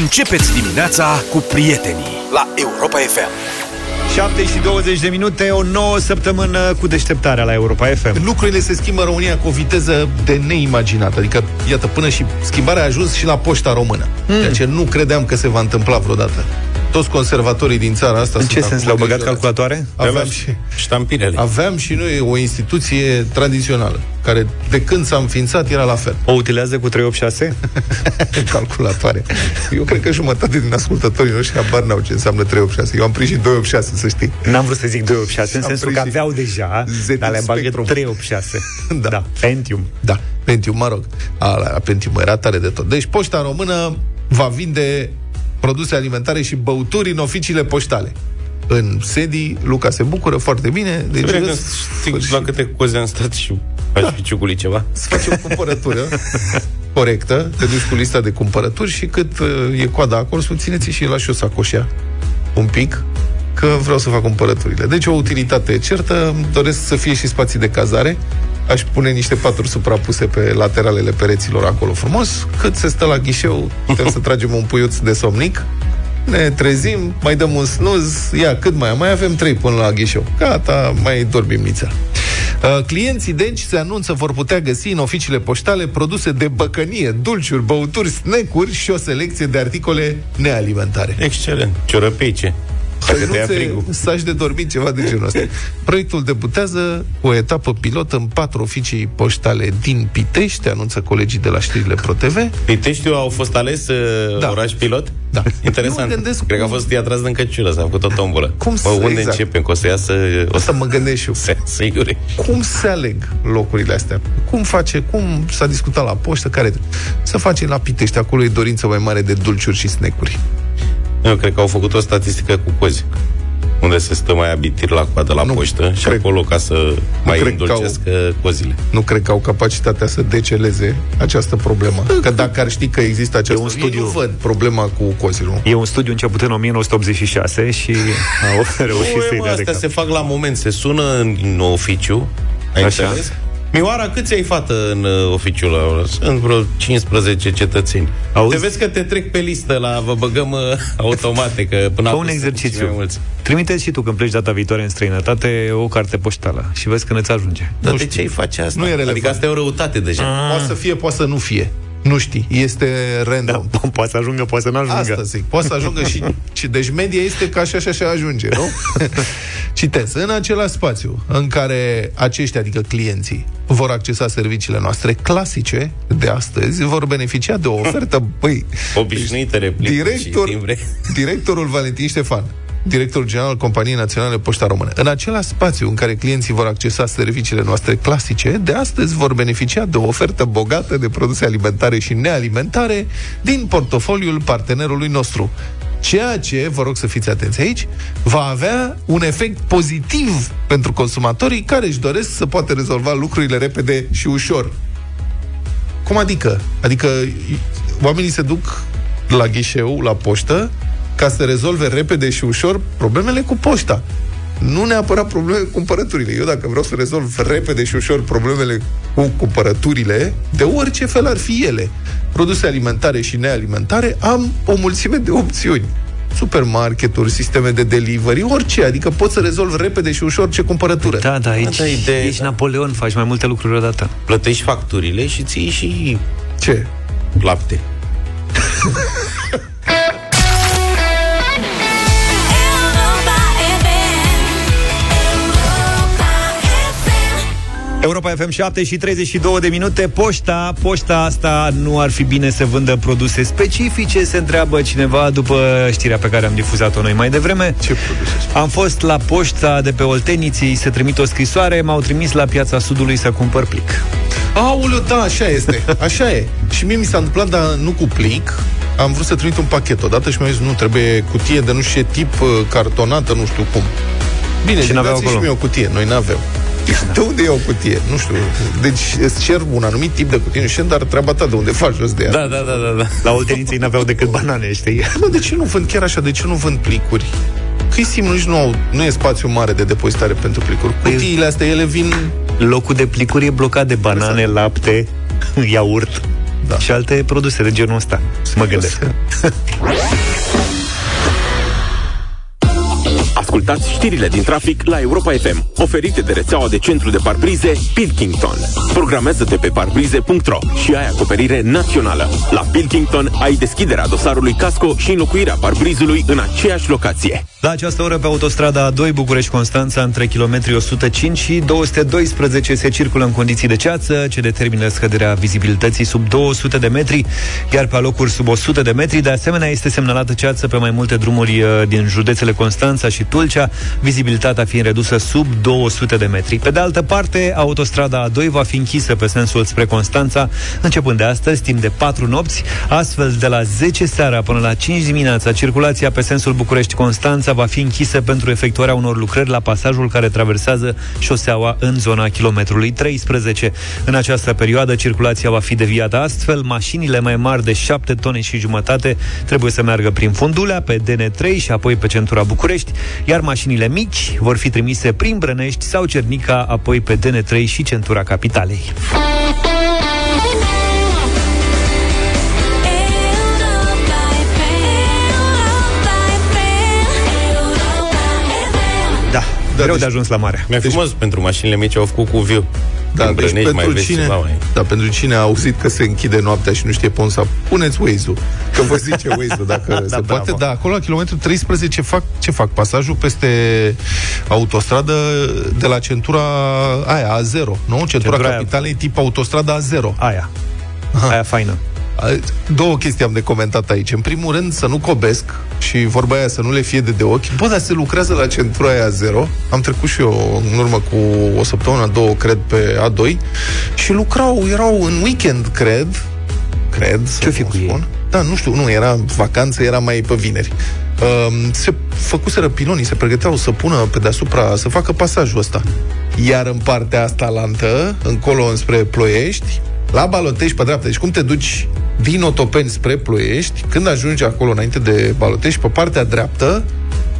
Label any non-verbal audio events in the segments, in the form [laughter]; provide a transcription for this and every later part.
Începeți dimineața cu prietenii la Europa FM. 7 și 20 de minute, o nouă săptămână cu deșteptarea la Europa FM. Lucrurile se schimbă în România cu o viteză de neimaginat. Adică, iată, până și schimbarea a ajuns și la poșta română. Mm. Ceea ce nu credeam că se va întâmpla vreodată toți conservatorii din țara asta În ce sens? Le-au băgat calculatoare? Aveam și, ștampirele. aveam și noi o instituție tradițională, care de când s-a înființat era la fel. O utilizează cu 386? [laughs] calculatoare. Eu cred că jumătate din ascultătorii noștri habar n-au ce înseamnă 386. Eu am prins și 286, să știi. N-am vrut să zic 286, în Am sensul că prins și aveau deja, ZX dar le bagă Spectrum. 386. Da. da. Pentium. Da, Pentium, mă rog. Ala, Pentium era tare de tot. Deci poșta română va vinde produse alimentare și băuturi în oficiile poștale. În sedii, Luca se bucură foarte bine. Deci, Vrei în că sfârșit, zic la câte coze am stat și aș fi ciugulit ceva. să faci o cumpărătură [laughs] corectă, te duci cu lista de cumpărături și cât uh, e coada acolo, susțineți și lași o sacoșea un pic, că vreau să fac cumpărăturile. Deci o utilitate certă, îmi doresc să fie și spații de cazare, aș pune niște paturi suprapuse pe lateralele pereților acolo frumos, cât se stă la ghișeu, putem să [laughs] tragem un puiuț de somnic, ne trezim, mai dăm un snuz, ia, cât mai am? Mai avem trei până la ghișeu. Gata, mai dormim nița. Uh, Clienții, deci, se anunță vor putea găsi în oficiile poștale produse de băcănie, dulciuri, băuturi, snecuri și o selecție de articole nealimentare. Excelent. Ciorăpeice. Dacă te ia Hăinuțe, frigul. saci de dormit, ceva de genul ăsta. Proiectul debutează o etapă pilot în patru oficii poștale din Pitești, anunță colegii de la știrile ProTV. Piteștiul au fost ales uh, Da. oraș pilot? Da. Interesant. Eu mă gândesc Cred că a cum- fost atras de încăciulă, s-a făcut o tombolă. Cum Bă, să- unde exact. începem? Că o să iasă... O Asta să mă gândesc și eu. se sigur. cum se aleg locurile astea? Cum face, cum s-a discutat la poștă, care să face la Pitești, acolo e dorință mai mare de dulciuri și snecuri. Eu cred că au făcut o statistică cu cozi unde se stă mai abitir la coadă la Nu, poștă și cred- acolo ca să mai cred că îndulcesc uh, cozile. Nu cred că au capacitatea să deceleze această problemă. Că dacă ar ști că există această... un studiu. Eu nu văd problema cu cozii, nu? E un studiu început în 1986 și au [laughs] reușit Nu, să-i mă, dea de astea cap. se fac la moment, se sună în oficiu, ai Așa. înțeles? Mioara, câți ai fată în uh, oficiul ăla? Sunt vreo 15 cetățeni. Auzi? Te vezi că te trec pe listă la vă băgăm uh, [laughs] automate, că până Fă acum un sunt mai exercițiu. mulți. Trimiteți și tu când pleci data viitoare în străinătate o carte poștală și vezi când îți ajunge. Dar Nu de știu. ce îi face asta? Nu e relevant. Adică asta e o răutate deja. Poate să fie, poate să nu fie. Nu știi. Este random. Da, poate să ajungă, poate să nu ajungă. Asta zic. Poate să ajungă și... și deci media este ca așa și așa ajunge, nu? [laughs] Citez. În același spațiu în care aceștia, adică clienții, vor accesa serviciile noastre clasice de astăzi, vor beneficia de o ofertă, băi, Obișnuite replicuri director, și timbre. directorul Valentin Ștefan, directorul general al Companiei Naționale Poșta Română. În același spațiu în care clienții vor accesa serviciile noastre clasice, de astăzi vor beneficia de o ofertă bogată de produse alimentare și nealimentare din portofoliul partenerului nostru. Ceea ce, vă rog să fiți atenți aici, va avea un efect pozitiv pentru consumatorii care își doresc să poată rezolva lucrurile repede și ușor. Cum adică? Adică i- oamenii se duc la ghișeu, la poștă, ca să rezolve repede și ușor problemele cu poșta. Nu neapărat probleme cu cumpărăturile. Eu dacă vreau să rezolv repede și ușor problemele cu cumpărăturile, de orice fel ar fi ele, produse alimentare și nealimentare, am o mulțime de opțiuni. Supermarketuri, sisteme de delivery, orice, adică pot să rezolv repede și ușor ce cumpărătură. Da, da, aici Da, idee, ești da. Napoleon, faci mai multe lucruri odată. Plătești facturile și ții și Ce? lapte. [laughs] Europa FM 7 și 32 de minute Poșta, poșta asta nu ar fi bine să vândă produse specifice Se întreabă cineva după știrea pe care am difuzat-o noi mai devreme Ce produse? Am fost la poșta de pe Olteniții să trimit o scrisoare M-au trimis la Piața Sudului să cumpăr plic Aoleu, da, așa este. Așa e. Și mie mi s-a întâmplat, dar nu cu plic. Am vrut să trimit un pachet odată și mi-a zis, nu, trebuie cutie de nu știu ce tip, uh, cartonată, nu știu cum. Bine, Și și n-aveau dați și acolo. mie o cutie. Noi n-avem. De unde e o cutie? Nu știu. Deci îți cer un anumit tip de cutie, nu știu, dar treaba ta de unde faci jos de ea. Da, da, da, da, da. La Olteniții n-aveau decât banane, știi? Mă, de ce nu vând chiar așa? De ce nu vând plicuri? Că e simplu, nici nu, au, nu e spațiu mare de depozitare pentru plicuri. Cutiile astea, ele vin... Locul de plicuri e blocat de banane, lapte, iaurt Da. Și alte produse de genul ăsta, mă gândesc. Ascultați știrile din trafic la Europa FM, oferite de rețeaua de centru de parbrize Pilkington. Programează-te pe parbrize.ro și ai acoperire națională. La Pilkington ai deschiderea dosarului casco și înlocuirea parbrizului în aceeași locație. La această oră pe autostrada A2 București-Constanța între kilometri 105 și 212 se circulă în condiții de ceață, ce determină scăderea vizibilității sub 200 de metri, iar pe locuri sub 100 de metri. De asemenea, este semnalată ceață pe mai multe drumuri uh, din județele Constanța și Tulcea, vizibilitatea fiind redusă sub 200 de metri. Pe de altă parte, autostrada A2 va fi închisă pe sensul spre Constanța, începând de astăzi, timp de 4 nopți, astfel de la 10 seara până la 5 dimineața, circulația pe sensul București-Constanța va fi închisă pentru efectuarea unor lucrări la pasajul care traversează șoseaua în zona kilometrului 13. În această perioadă, circulația va fi deviată astfel, mașinile mai mari de 7 tone și jumătate trebuie să meargă prin Fundulea, pe DN3 și apoi pe centura București, iar mașinile mici vor fi trimise prin Brănești sau Cernica, apoi pe DN3 și centura capitalei. Da, Da, greu deci- de ajuns la mare. Mi-a frumos pentru mașinile mici, au făcut cu viu. Da, În deci Brănești mai pentru vezi cine, ceva mai. da, pentru cine a auzit că se închide noaptea și nu știe pe unde să puneți Waze-ul, că vă zice Waze-ul dacă [laughs] da, se poate. bravo. Da, acolo la kilometru 13 fac, ce fac? Pasajul peste autostradă de la centura aia, A0, nu? Centura, Centura aia. capitalei tip autostrada A0. Aia. Aia faină. A- Două chestii am de comentat aici. În primul rând, să nu cobesc și vorba aia să nu le fie de, de ochi. Bă, dar se lucrează la centura aia zero. Am trecut și eu în urmă cu o săptămână, două, cred, pe A2 și lucrau, erau în weekend, cred. Cred. Ce-o fi cu ei? Da, nu știu, nu, era vacanță, era mai pe vineri. Um, se făcuseră pilonii, se pregăteau să pună pe deasupra, să facă pasajul ăsta. Iar în partea asta lantă, încolo înspre Ploiești, la Balotești pe dreapta. Deci cum te duci din Otopeni spre Ploiești, când ajungi acolo înainte de Balotești, pe partea dreaptă,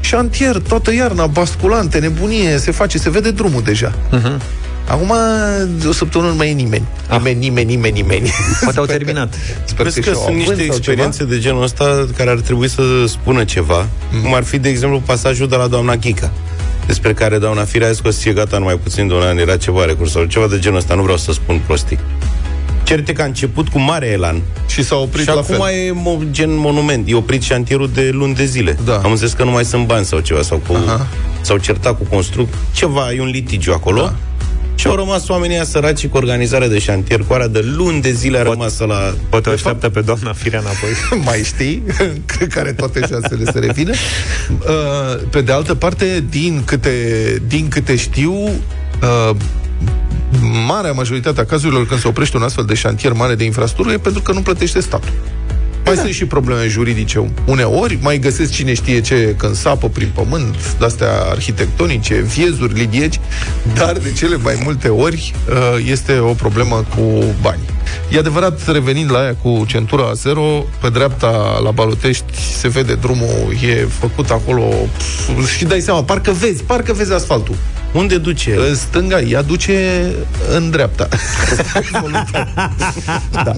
șantier, toată iarna, basculante, nebunie, se face, se vede drumul deja. Mhm. Acum, de o săptămână nu mai e nimeni. Nimeni, nimeni, nimeni, nimeni. Poate au Sper că- terminat. [laughs] Sper Vezi că și-au sunt avânt niște sau ceva. experiențe de genul ăsta care ar trebui să spună ceva, mm. cum ar fi, de exemplu, pasajul de la doamna Chica, despre care doamna Firea a zis că o să fie gata numai puțin de un an, era ceva recurs sau ceva de genul ăsta, nu vreau să spun prostii. Certe că a început cu mare elan Și s-a oprit și la acum fel. e mo- gen monument. E oprit șantierul de luni de zile. Da. Am înțeles că nu mai sunt bani sau ceva, sau cu, Aha. s-au certat cu construct. Ceva, e un litigiu acolo. Da. Și au rămas oamenii ăia săraci cu organizarea de șantier, cu alea de luni de zile a rămas la... Poate o așteaptă pe doamna Firea înapoi. [laughs] mai știi, [laughs] cred că are toate șansele să revină. [laughs] Uh, Pe de altă parte, din câte, din câte știu, uh, marea majoritate a cazurilor când se oprește un astfel de șantier mare de infrastructură e pentru că nu plătește statul. Mai sunt și probleme juridice uneori, mai găsesc cine știe ce când sapă prin pământ, de-astea arhitectonice, viezuri, lidieci, dar de cele mai multe ori uh, este o problemă cu banii. E adevărat, revenind la aia cu centura zero, pe dreapta la Balotești se vede drumul, e făcut acolo pf, și dai seama, parcă vezi, parcă vezi asfaltul. Unde duce? În stânga, ea duce în dreapta. [laughs] da.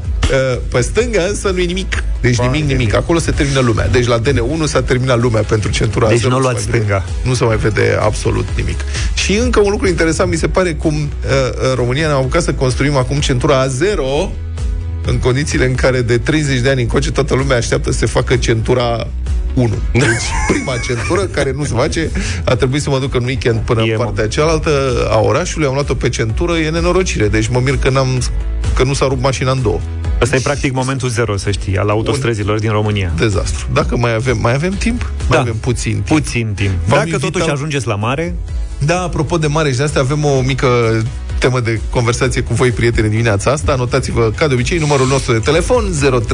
Pe stânga însă nu e nimic. Deci nimic, nimic. Acolo se termină lumea. Deci la DN1 s-a terminat lumea pentru centura Deci asta. nu se luați mai vede- stânga. Nu se mai vede absolut nimic. Și încă un lucru interesant, mi se pare cum uh, în România ne-am apucat să construim acum centura A0 în condițiile în care de 30 de ani încoace toată lumea așteaptă să se facă centura 1. Deci prima centură care nu se face, a trebuit să mă duc în weekend până E, în mă. partea cealaltă a orașului, am luat-o pe centură, e nenorocire. Deci mă mir că, n-am, că nu s-a rupt mașina în două. Ăsta e practic momentul zero, să știi, al autostrăzilor din România. Dezastru. Dacă mai avem, mai avem timp? Mai Da. avem puțin timp. Puțin timp. V-am Dacă invitat- totuși ajungeți la mare, Da, apropo de mare și de astea, avem o mică temă de conversație cu voi, prieteni, dimineața asta. Anotați-vă, ca de obicei, numărul nostru de telefon 0372069599.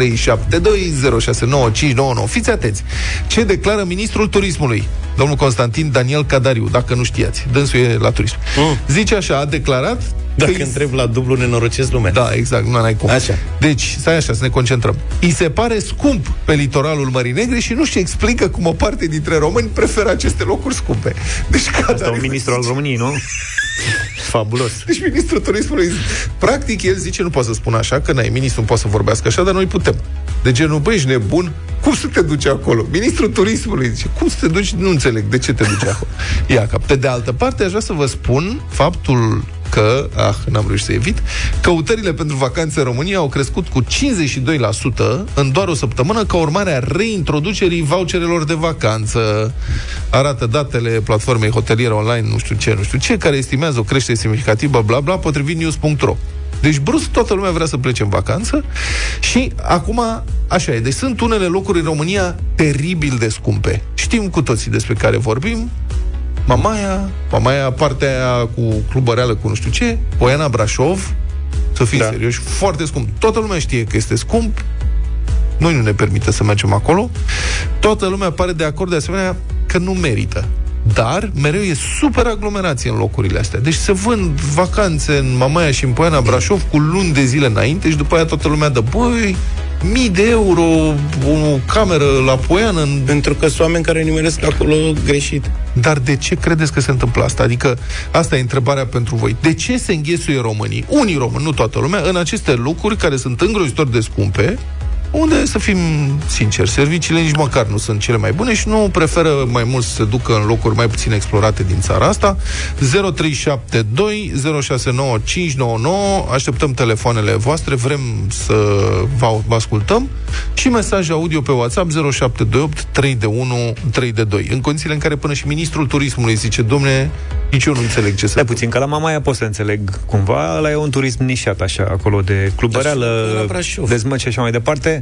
Fiți atenți! Ce declară ministrul turismului? Domnul Constantin Daniel Cadariu, dacă nu știați. Dânsul e la turism. Mm. Zice așa, a declarat Dacă Că-i- întreb la dublu, nenorocesc lumea. Da, exact, nu ai cum. Așa. Deci, stai așa, să ne concentrăm. Îi se pare scump pe litoralul Mării Negre și nu-și explică cum o parte dintre români preferă aceste locuri scumpe. Deci, Asta gata, un ministru al României, nu? Fabulos. Deci ministrul turismului, practic, el zice, nu poate să spună așa, că n-ai, ministrul nu poate să vorbească așa, dar noi putem. De genul, băi, ești nebun? Cum să te duci acolo? Ministrul turismului zice, cum să te duci? Nu înțeleg, de ce te duci acolo? Ia, ca pe de altă parte, aș vrea să vă spun faptul că, ah, n-am reușit să evit, căutările pentru vacanțe în România au crescut cu 52% în doar o săptămână ca urmare a reintroducerii voucherelor de vacanță. Arată datele platformei hoteliere online, nu știu ce, nu știu ce, care estimează o creștere semnificativă, bla bla, potrivit news.ro. Deci brusc toată lumea vrea să plece în vacanță și acum așa e. Deci sunt unele locuri în România teribil de scumpe. Știm cu toții despre care vorbim. Mamaia, Mamaia, partea aia cu clubăreală cu nu știu ce, Poiana Brașov, să fim da. Da. serioși, foarte scump. Toată lumea știe că este scump, noi nu ne permite să mergem acolo. Toată lumea pare de acord de asemenea că nu merită. Dar mereu e super aglomerație în locurile astea. Deci se vând vacanțe în Mamaia și în Poiana Brașov cu luni de zile înainte și după aia toată lumea dă, băi, mii de euro, o cameră la Poiană în Pentru că sunt oameni care nimeresc acolo greșit. dar de ce credeți că se întâmplă asta? Adică asta e întrebarea pentru voi. De ce se înghesuie românii, unii români, nu toată lumea, în aceste lucruri care sunt îngrozitor de scumpe, unde, să fim sinceri, serviciile nici măcar nu sunt cele mai bune și nu preferă mai mult să se ducă în locuri mai puțin explorate din țara asta. 0372 069599 Așteptăm telefoanele voastre, vrem să vă, vă ascultăm și mesaj audio pe WhatsApp 0728 3 de 1 3 de 2. În condițiile în care până și ministrul turismului zice, domne, nici eu nu înțeleg ce se Stai puțin, că la Mamaia pot să înțeleg cumva, ăla e un turism nișat așa, acolo de clubăreală, Dar și la Brașov. dezmăci și așa mai departe.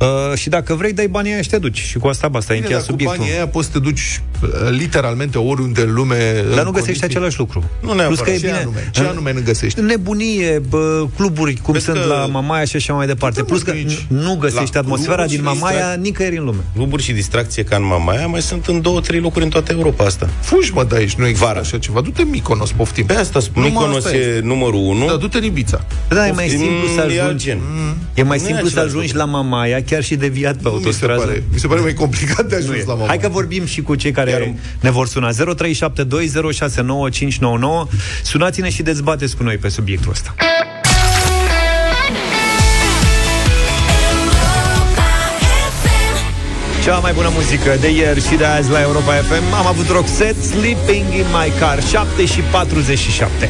Uh, și dacă vrei, dai banii aia și te duci. Și cu asta basta, e Bine, încheiat dar cu subiectul. banii aia poți să te duci uh, literalmente oriunde în lume. Dar în nu găsești condiții- același lucru. Nu neapărat. Plus că e Ce bine. anume? Ce anume nu găsești? Nebunie, bă, cluburi cum Vezi sunt că- la Mamaia și așa mai departe. Da, Plus mă, că că nici nu găsești la atmosfera cluburi din și Mamaia distrac- nicăieri în lume. Cluburi și distracție ca în Mamaia mai sunt în două, trei locuri în toată Europa asta. Fugi, mă, de aici, nu există Vara. așa ceva. Du-te în Mykonos, poftim. Pe asta spun, Numai Mykonos asta e este. numărul unu. Da, du-te în Ibiza. Da, e mai Poftim, simplu să e alt ajungi. gen. E mai Nu e simplu să același ajungi lucru. la Mamaia, chiar și deviat pe Nu mi se autostradă. pare. Mi se pare mai complicat de ajuns la mama. Hai că vorbim și cu cei care Chiar- ne vor suna 0372069599. Sunați-ne și dezbateți cu noi pe subiectul ăsta. Cea mai bună muzică de ieri și de azi la Europa FM Am avut Roxette, Sleeping in My Car 7 și 47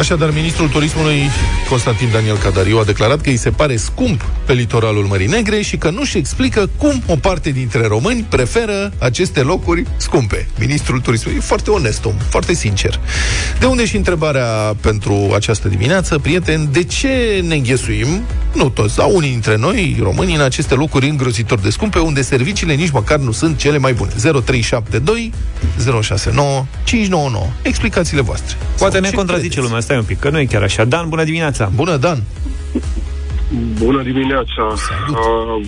Așadar, ministrul turismului Constantin Daniel Cadariu a declarat că îi se pare scump pe litoralul Mării Negre și că nu-și explică cum o parte dintre români preferă aceste locuri scumpe. Ministrul turismului e foarte onest om, foarte sincer. De unde și întrebarea pentru această dimineață, prieteni, de ce ne înghesuim, nu toți, dar unii dintre noi, românii, în aceste locuri îngrozitor de scumpe, unde serviciile nici măcar nu sunt cele mai bune? 0372 069 599. Explicațiile voastre. Poate Sau ne ce contrazice credeți? lumea, stai un pic, că nu e chiar așa Dan, bună dimineața Bună, Dan! Bună dimineața! Uh,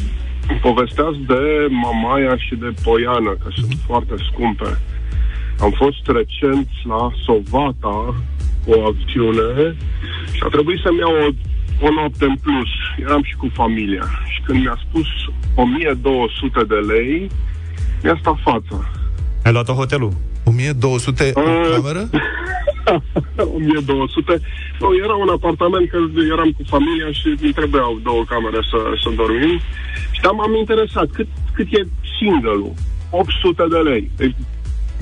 povesteați de Mamaia și de Poiană, că sunt foarte scumpe. Am fost recent la Sovata, o acțiune, și a trebuit să-mi iau o, o noapte în plus. Eram și cu familia. Și când mi-a spus 1200 de lei, mi-a stat fața. Ai luat-o hotelul 1200 o Uh, cameră? [laughs] [laughs] 1200. Nu, era un apartament că eram cu familia și îmi trebuiau două camere să, să dormim. Și m-am interesat cât, cât e single-ul. 800 de lei. Deci,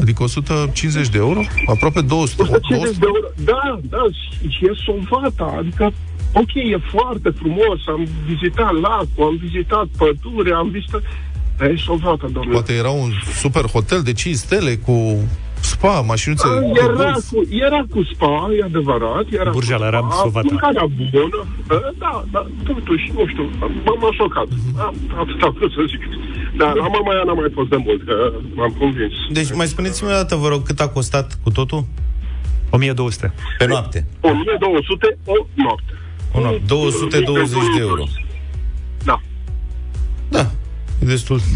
Adică 150 de euro? Aproape 200. 150 de euro. Da, da, și e sovata. Adică, ok, e foarte frumos. Am vizitat lacul, am vizitat pădure, am vizitat... Dar e sovata, domnule. Poate era un super hotel de 5 stele cu spa, mașinuțe A, de Era golf. cu, era cu spa, e adevărat. Era Burj Al cu Arab, spa, Sovata. Mâncarea bună. A, Da, da, totuși, nu știu, m- m-a șocat. Am, atât am vrut să zic. Da, la Mamaia n-am mai fost de mult, că m-am convins. Deci mai spuneți-mi o dată, vă rog, cât a costat cu totul? 1200 Pe noapte. 1200 o noapte. O noapte. 220 de euro. Da. Da. E destul. [laughs]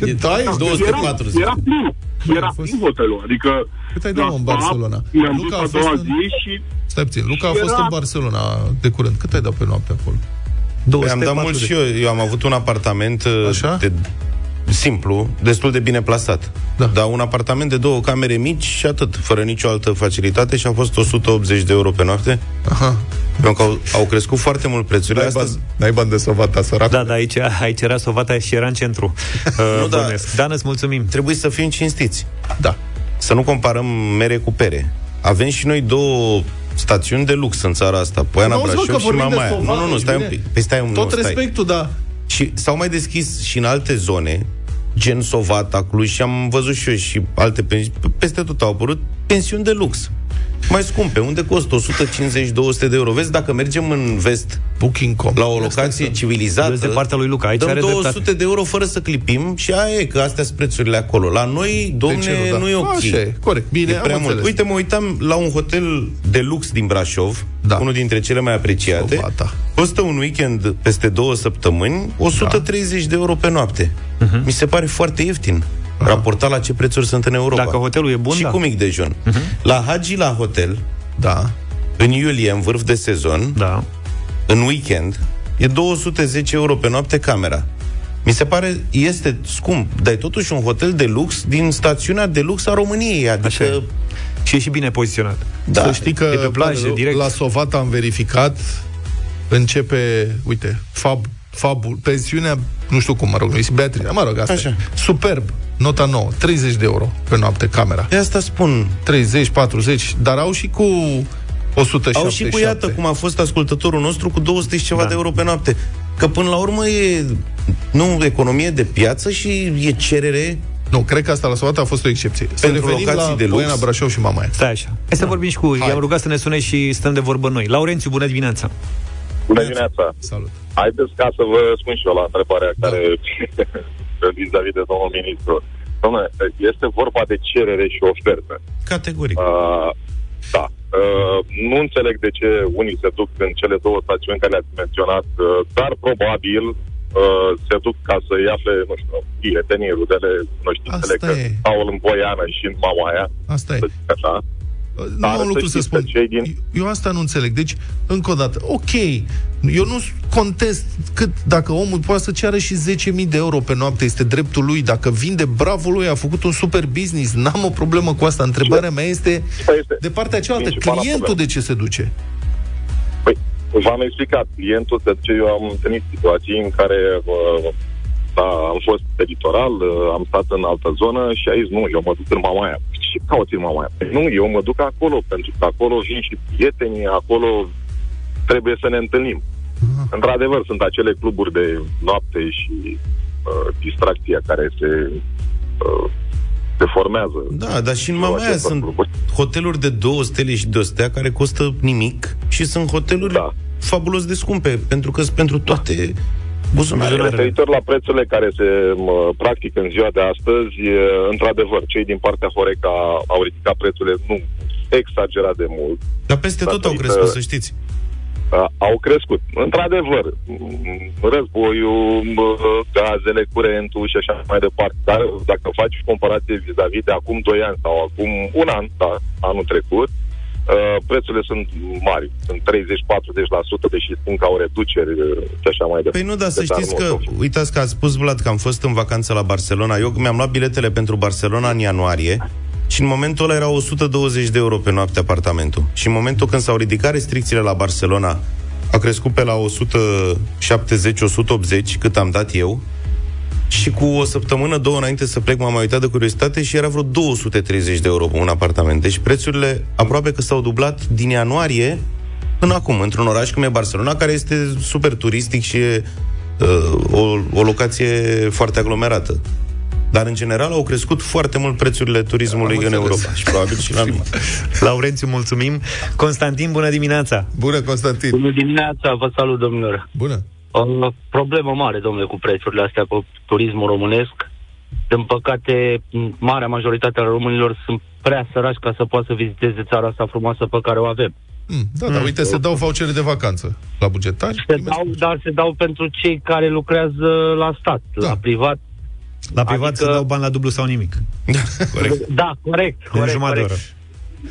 E Da, e 240. Era, era plin. Era plin hotelul. Adică Cât ai dat, mă, în la Barcelona? pub, Ne-am dus Luca a a fost doua în- zi și Stai puțin, Luca a fost Era- în Barcelona de curând. Cât ai dat pe noapte acolo? Păi 200, am dat mult 400. și eu. Eu am avut un apartament uh, Așa? de, simplu, destul de bine plasat. Da. Dar un apartament de două camere mici și atât, fără nicio altă facilitate și a fost 180 de euro pe noapte. Aha. Pentru că au, au crescut foarte mult prețurile. N-ai Asta bani, n-ai bani de sovata, sărac. Da, da, aici, aici era Sovata și era în centru. [laughs] Uh, Nu, da. bănuiesc. Dan, îți mulțumim. trebuie să fim cinstiți. da. Să nu comparăm mere cu pere. Avem și noi două stațiuni de lux în țara asta, Poiana Nu, auzi, mă, Brașov că și vorbim de Mamaia. Nu, Sovata, nu, nu, ești stai un bine. pic. Păi stai un Tot nu, stai. respectul, da. Și s-au mai deschis și în alte zone, gen Sovata, Cluj, și am văzut și eu și alte pensiuni, peste tot au apărut pensiuni de lux. Mai scumpe, unde costă 150-200 de euro. Vezi, dacă mergem în vest Booking.com. la o locație civilizată, Vezi de partea lui Luca, aici dăm are 200 dreptate. de euro fără să clipim și aia e, că astea sunt prețurile acolo. La noi, domne, ce nu, da. nu e ok. Așa e, corect. Bine, e am prea mult. înțeles. Uite, mă uitam la un hotel de lux din Brașov, Da. unul dintre cele mai apreciate. Sovata. Costă un weekend peste două săptămâni 130 de euro pe noapte. Mhm. Mi se pare foarte ieftin. Raportat la ce prețuri sunt în Europa. Dacă hotelul e bun, și da. cu mic dejun. La Hagi la hotel, Da. în iulie, în vârf de sezon, Da. în weekend, e 210 euro pe noapte camera. Mi se pare, este scump, dar e totuși un hotel de lux din stațiunea de lux a României. Adică, Așa e. Și e și bine poziționat. da. Să știi că E pe plajă, pare rău, direct. la Sovata am verificat, începe, uite, fab, fabul, pensiunea, nu știu cum, mă rog, nu Beatrice, mă rog, asta Așa. e. Superb, nota 9, 30 de euro pe noapte camera. de asta spun. 30, 40, dar au și cu 177. Au și cu iată cum a fost ascultătorul nostru cu 200 și ceva Da. de euro pe noapte. Că până la urmă e nu economie de piață și e cerere Nu, cred că asta la Sovata a fost o excepție. Să Pentru revenim locații la de lux. Poiana, Brașov și Mamaia. Stai așa. Hai să vorbim și cu... I-am rugat să ne sune și stăm de vorbă noi. Laurențiu, bună dimineața. Bună dimineața! Salut. Haideți ca să vă spun și eu la întrebarea Da. care [laughs] vis-a-vis de domnul ministru. Domnule, este vorba de cerere și ofertă. categoric. Uh, da. Uh, nu înțeleg de ce unii se duc în cele două stațiuni care le-ați menționat, uh, dar probabil uh, se duc ca să-i afle, nu știu, prietenii, rudele, cunoștințele, Asta că e. stau în Boiană și în Mamaia, Asta e. să zic așa. Nu Dar am un să lucru să știți spun. că cei din- Eu asta nu înțeleg. Deci, încă o dată, ok, eu nu contest cât dacă omul poate să ceară și 10.000 de euro pe noapte, este dreptul lui. Dacă vinde, bravo lui, a făcut un super business. N-am o problemă cu asta. Întrebarea mea este, Asta este de partea cealaltă, principala clientul problemă. de ce se duce? Păi, v-am explicat, clientul de ce eu am întâlnit situații în care uh, da, am fost pe litoral, uh, am stat în altă zonă și a zis, nu, eu mă duc în Mamaia. Ce cauți în Mamaia? Păi nu, eu mă duc acolo, pentru că acolo vin și prietenii, acolo trebuie să ne întâlnim. Într-adevăr, sunt acele cluburi de noapte și uh, distracția care se, uh, se formează. Da, dar și în cu Mamaia acestor sunt cluburi. hoteluri de două stele și de o stea care costă nimic și sunt hoteluri Da. fabulos de scumpe, pentru că sunt pentru toate buzunarele. Referitor la prețurile care se mă, practică în ziua de astăzi, e, într-adevăr, cei din partea Horeca au ridicat prețurile nu exagerat de mult. Dar peste tot au Datorită- crescut, să știți. Uh, au crescut. Într-adevăr, m, războiul, m, gazele, curentul și așa mai departe. Dar dacă faci comparație vis-a-vis de acum 2 ani sau acum un an, da, anul trecut, uh, prețurile sunt mari. Sunt 30-40%, deși spun că au reduceri uh, și așa mai departe. Păi nu, dar să Deci, știți nu- că, nu- uitați că a spus Vlad că am fost în vacanță la Barcelona. Eu mi-am luat biletele pentru Barcelona în ianuarie și în momentul ăla era 120 de euro pe noapte apartamentul. Și în momentul când s-au ridicat restricțiile la Barcelona, a crescut pe la 170-180, cât am dat eu. Și cu o săptămână, două înainte să plec, m-am uitat de curiozitate și era vreo 230 de euro pe un apartament. Deci prețurile aproape că s-au dublat din ianuarie până acum, într-un oraș cum e Barcelona, care este super turistic și e uh, o, o locație foarte aglomerată. Dar, în general, au crescut foarte mult prețurile turismului Am în înțeles. Europa și probabil și la noi. [laughs] Laurențiu, mulțumim. Constantin, bună dimineața. Bună, Constantin. Bună dimineața, vă salut, domnilor. Bună. O problemă mare, domnule, cu prețurile astea, cu turismul românesc. Din păcate, marea majoritate a românilor sunt prea săraci ca să poată să viziteze țara asta frumoasă pe care o avem. Mm, da, da, uite, se dau vouchere de vacanță la bugetari. Se dau, dar se dau pentru cei care lucrează la stat, Da. la privat. La privat adică... se dau bani la dublu sau nimic. [laughs] corect. Da, corect. corect în jumătate corect.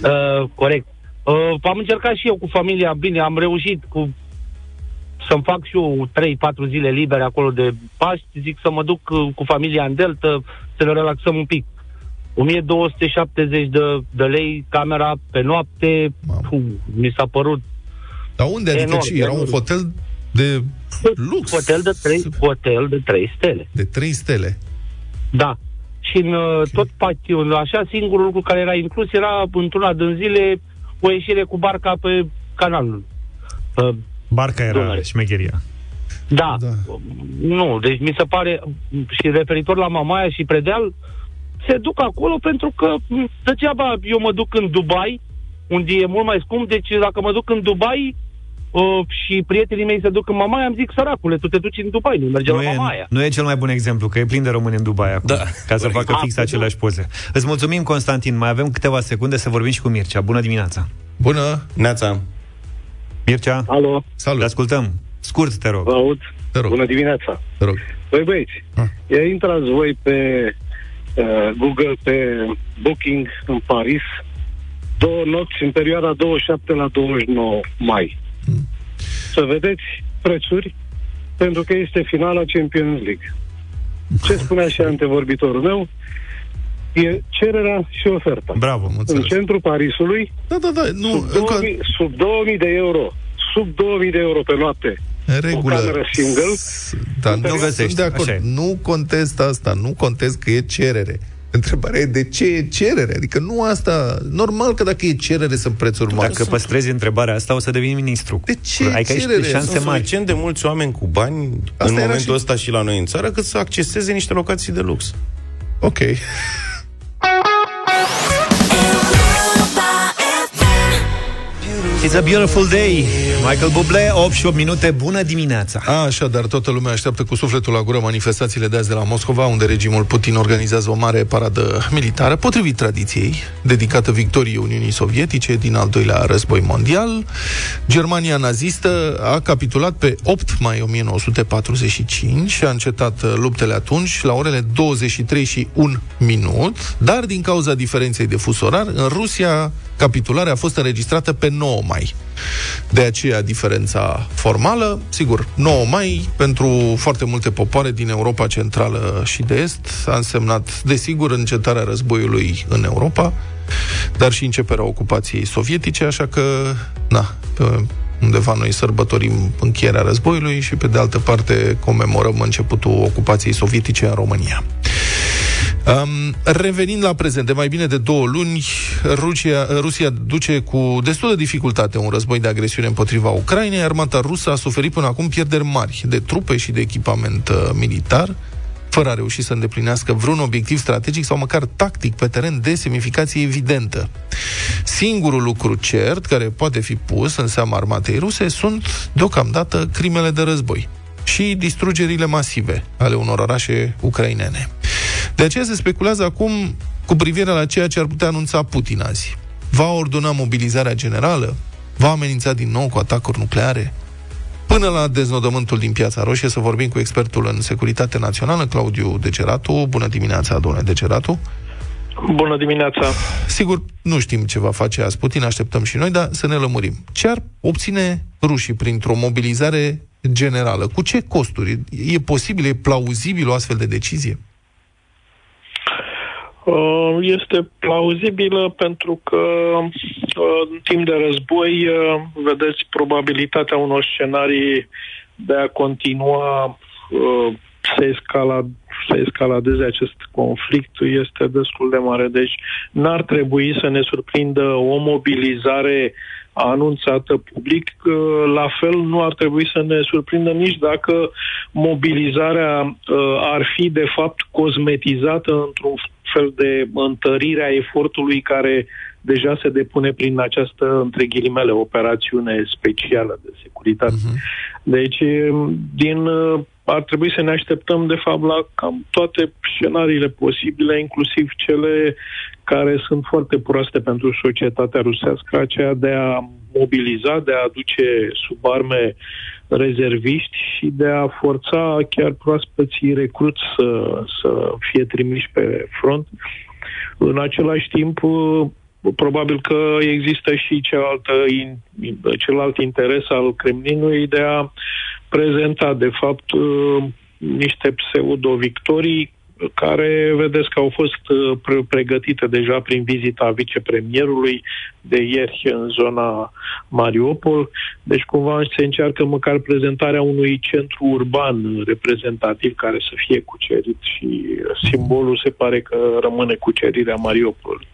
de oră. Uh, corect. Uh, am încercat și eu cu familia, bine, am reușit cu să-mi fac și eu 3-4 zile libere acolo de Paști, zic să mă duc uh, cu familia în Delta, să ne relaxăm un pic. 1270 de, de lei camera pe noapte, Puh, mi s-a părut Dar unde? Adică enorm, ce? Era un hotel de lux? Hotel de 3, hotel de 3 stele. De 3 stele? Da. Și în uh, okay. tot patiul, așa, singurul lucru care era inclus era într-una din zile o ieșire cu barca pe canalul. Pe Barca era Dunăre. șmecheria. Da. da. Nu, deci mi se pare, și referitor la Mamaia și Predeal, se duc acolo pentru că degeaba eu mă duc în Dubai, unde e mult mai scump, deci dacă mă duc în Dubai, uh, și prietenii mei se duc în Mamaia, am zic, săracule, tu te duci în Dubai, nu merge nu la Mamaia. Nu e cel mai bun exemplu, că e plin de români în Dubai acum, da, ca să facă fix aceleași poze. Îți mulțumim, Constantin, mai avem câteva secunde să vorbim și cu Mircea. Bună dimineața! Bună! Neața! Mircea? Alo! Salut! Te ascultăm! Scurt, te rog. Vă aud. Te rog. Bună dimineața. Te rog. Băi băieți, ah. ia intrați voi pe uh, Google, pe Booking în Paris, două nopți în perioada 27 la 29 mai. Mm. Să vedeți prețuri, pentru că este finala Champions League. Ce spunea și [laughs] antevorbitorul meu, e cererea și oferta. Bravo, În centrul Parisului, da, da, da, nu, sub, 2000, încă... sub 2000 de euro, sub 2000 de euro pe noapte, în regulă. O cameră single. Dar nu găsești. De acord. Nu contest asta, nu contest că e cerere. Întrebarea e de ce e cerere? Adică nu asta... Normal că dacă e cerere sunt prețuri mari. Dacă păstrezi întrebarea asta, o să devii ministru. De ce adică cerere? De șanse sunt mari. de mulți oameni cu bani asta în momentul și... ăsta și la noi în țară cât să acceseze niște locații de lux. Ok. Thank you. It's a beautiful day. Michael Bublé, 8 și 8 minute, bună dimineața! A, așa, dar toată lumea așteaptă cu sufletul la gură manifestațiile de azi de la Moscova, unde regimul Putin organizează o mare paradă militară, potrivit tradiției, dedicată victoriei Uniunii Sovietice din al doilea război mondial. Germania nazistă a capitulat pe 8 mai 1945 și a încetat luptele atunci la orele 23 și 1 minut, dar din cauza diferenței de fus orar, în Rusia capitularea a fost înregistrată pe 9 mai. De aceea diferența formală, sigur, 9 mai pentru foarte multe popoare din Europa Centrală și de Est a însemnat, desigur, încetarea războiului în Europa, dar și începerea ocupației sovietice, așa că, na, pe undeva noi sărbătorim încheierea războiului și pe de altă parte comemorăm începutul ocupației sovietice în România. Um, revenind la prezent, de mai bine de două luni, Rusia, Rusia duce cu destul de dificultate un război de agresiune împotriva Ucrainei. Armata rusă a suferit până acum pierderi mari de trupe și de echipament uh, militar, fără a reuși să îndeplinească vreun obiectiv strategic sau măcar tactic pe teren de semnificație evidentă. Singurul lucru cert care poate fi pus în seama armatei ruse sunt, deocamdată, crimele de război și distrugerile masive ale unor orașe ucrainene. De aceea se speculează acum cu privire la ceea ce ar putea anunța Putin azi. Va ordona mobilizarea generală? Va amenința din nou cu atacuri nucleare? Până la deznodământul din Piața Roșie să vorbim cu expertul în securitate națională, Claudiu Degeratu. Bună dimineața, domnule Degeratu. Bună dimineața! Sigur, nu știm ce va face azi Putin, așteptăm și noi, dar să ne lămurim. Ce ar obține rușii printr-o mobilizare generală? Cu ce costuri? E posibil, e plauzibil o astfel de decizie? Uh, este plauzibilă pentru că uh, în timp de război uh, vedeți probabilitatea unor scenarii de a continua să, escalad, să escaladeze acest conflict este destul de mare. Deci n-ar trebui să ne surprindă o mobilizare anunțată public. La fel, nu ar trebui să ne surprindă nici dacă mobilizarea ar fi, de fapt, cosmetizată într-un fel de întărire a efortului care deja se depune prin această, între ghilimele, operațiune specială de securitate. Uh-huh. Deci, din, ar trebui să ne așteptăm, de fapt, la cam toate scenariile posibile, inclusiv cele care sunt foarte proaste pentru societatea rusească, aceea de a mobiliza, de a aduce sub arme rezerviști și de a forța chiar proaspeții recruți să, să fie trimiși pe front. În același timp, probabil că există și cealaltă, celălalt interes al Kremlinului de a prezenta, de fapt, niște pseudo-victorii care vedeți că au fost uh, pregătite deja prin vizita vicepremierului de ieri în zona Mariupol. Deci cumva se încearcă măcar prezentarea unui centru urban reprezentativ care să fie cucerit și simbolul se pare că rămâne cucerirea Mariupol.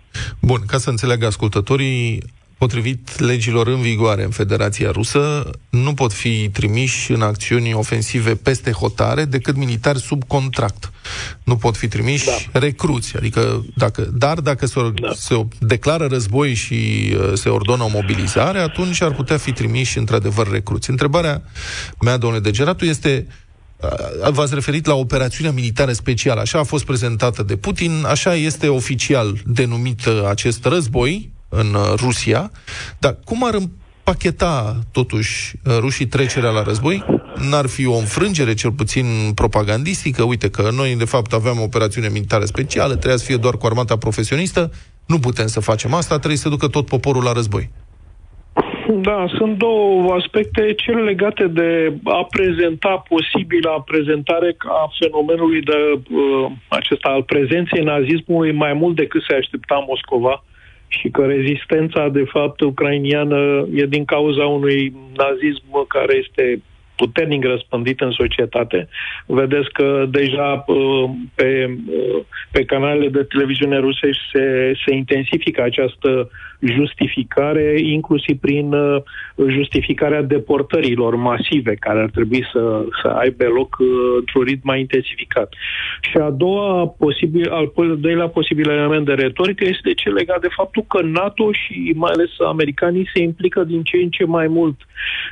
Bun, ca să înțeleagă ascultătorii, potrivit legilor în vigoare în Federația Rusă, nu pot fi trimiși în acțiuni ofensive peste hotare decât militari sub contract. Nu pot fi trimiși da. recruți, adică dacă, dar dacă se, da. se declară război și uh, se ordonă o mobilizare, atunci ar putea fi trimiși într-adevăr recruți. Întrebarea mea, domnule Degeratu, este uh, V-ați referit la operațiunea militară specială. Așa a fost prezentată de Putin, așa este oficial denumit uh, acest război, în uh, Rusia, dar cum ar împacheta totuși uh, rușii trecerea la război? N-ar fi o înfrângere, cel puțin propagandistică? Uite că noi, de fapt, aveam o operațiune militară specială, trebuia să fie doar cu armata profesionistă, nu putem să facem asta, trebuie să ducă tot poporul la război. Da, sunt două aspecte, cele legate de a prezenta posibilă prezentare a fenomenului de uh, acesta al prezenței nazismului mai mult decât se aștepta Moscova și că rezistența, de fapt, ucrainiană e din cauza unui nazism care este puternic răspândit în societate. Vedeți că deja uh, pe, uh, pe canalele de televiziune rusești se, se intensifică această justificare, inclusiv prin uh, justificarea deportărilor masive care ar trebui să, să aibă loc uh, într-un ritm mai intensificat. Și a doua posibil, al doilea posibil element de retorică este cel legat de faptul că NATO și mai ales americanii se implică din ce în ce mai mult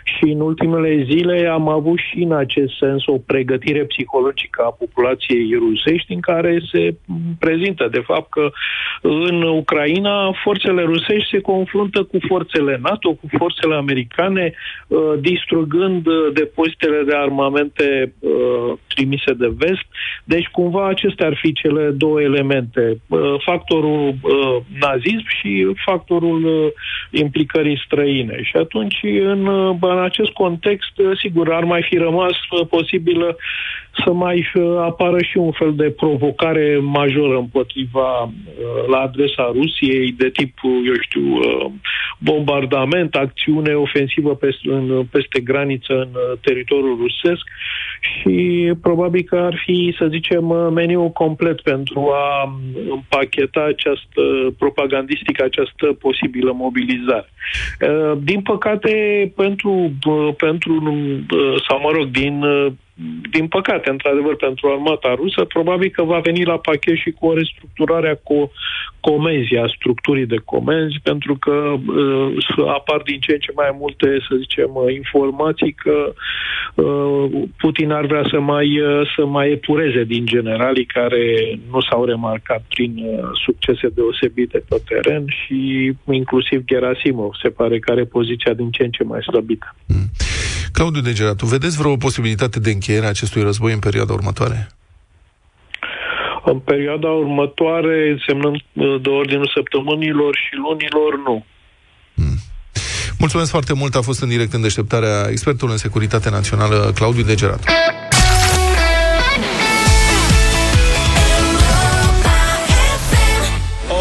și în ultimele zile am avut și în acest sens o pregătire psihologică a populației rusești în care se prezintă de fapt că în Ucraina forțele rusești București se confruntă cu forțele NATO, cu forțele americane, uh, distrugând uh, depozitele de armamente uh, trimise de vest. Deci, cumva, acestea ar fi cele două elemente. Factorul nazism și factorul implicării străine. Și atunci, în, în acest context, sigur, ar mai fi rămas posibilă să mai apară și un fel de provocare majoră împotriva, la adresa Rusiei, de tip, eu știu, uh, bombardament, acțiune ofensivă peste, în, peste graniță în uh, teritoriul rusesc și probabil că ar fi, să zicem, uh, meniul complet pentru a împacheta această propagandistică, această posibilă mobilizare. Din păcate, pentru, pentru sau mă rog, din din păcate, într-adevăr, pentru armata rusă, probabil că va veni la pachet și cu o restructurare a co- comenzii, a structurii de comenzi, pentru că uh, apar din ce în ce mai multe, să zicem, uh, informații că uh, Putin ar vrea să mai, uh, să mai epureze din generalii care nu s-au remarcat prin uh, succese deosebite pe teren și inclusiv Gerasimov se pare că are poziția din ce în ce mai slăbită. Mm. Claudiu Degeratu, vedeți vreo posibilitate de încheiere a acestui război în perioada următoare? În perioada următoare, însemnând uh, de ordinul săptămânilor și lunilor, nu. Hmm. Mulțumesc foarte mult, a fost în direct în deșteptarea expertul în securitate națională, Claudiu Degeratu.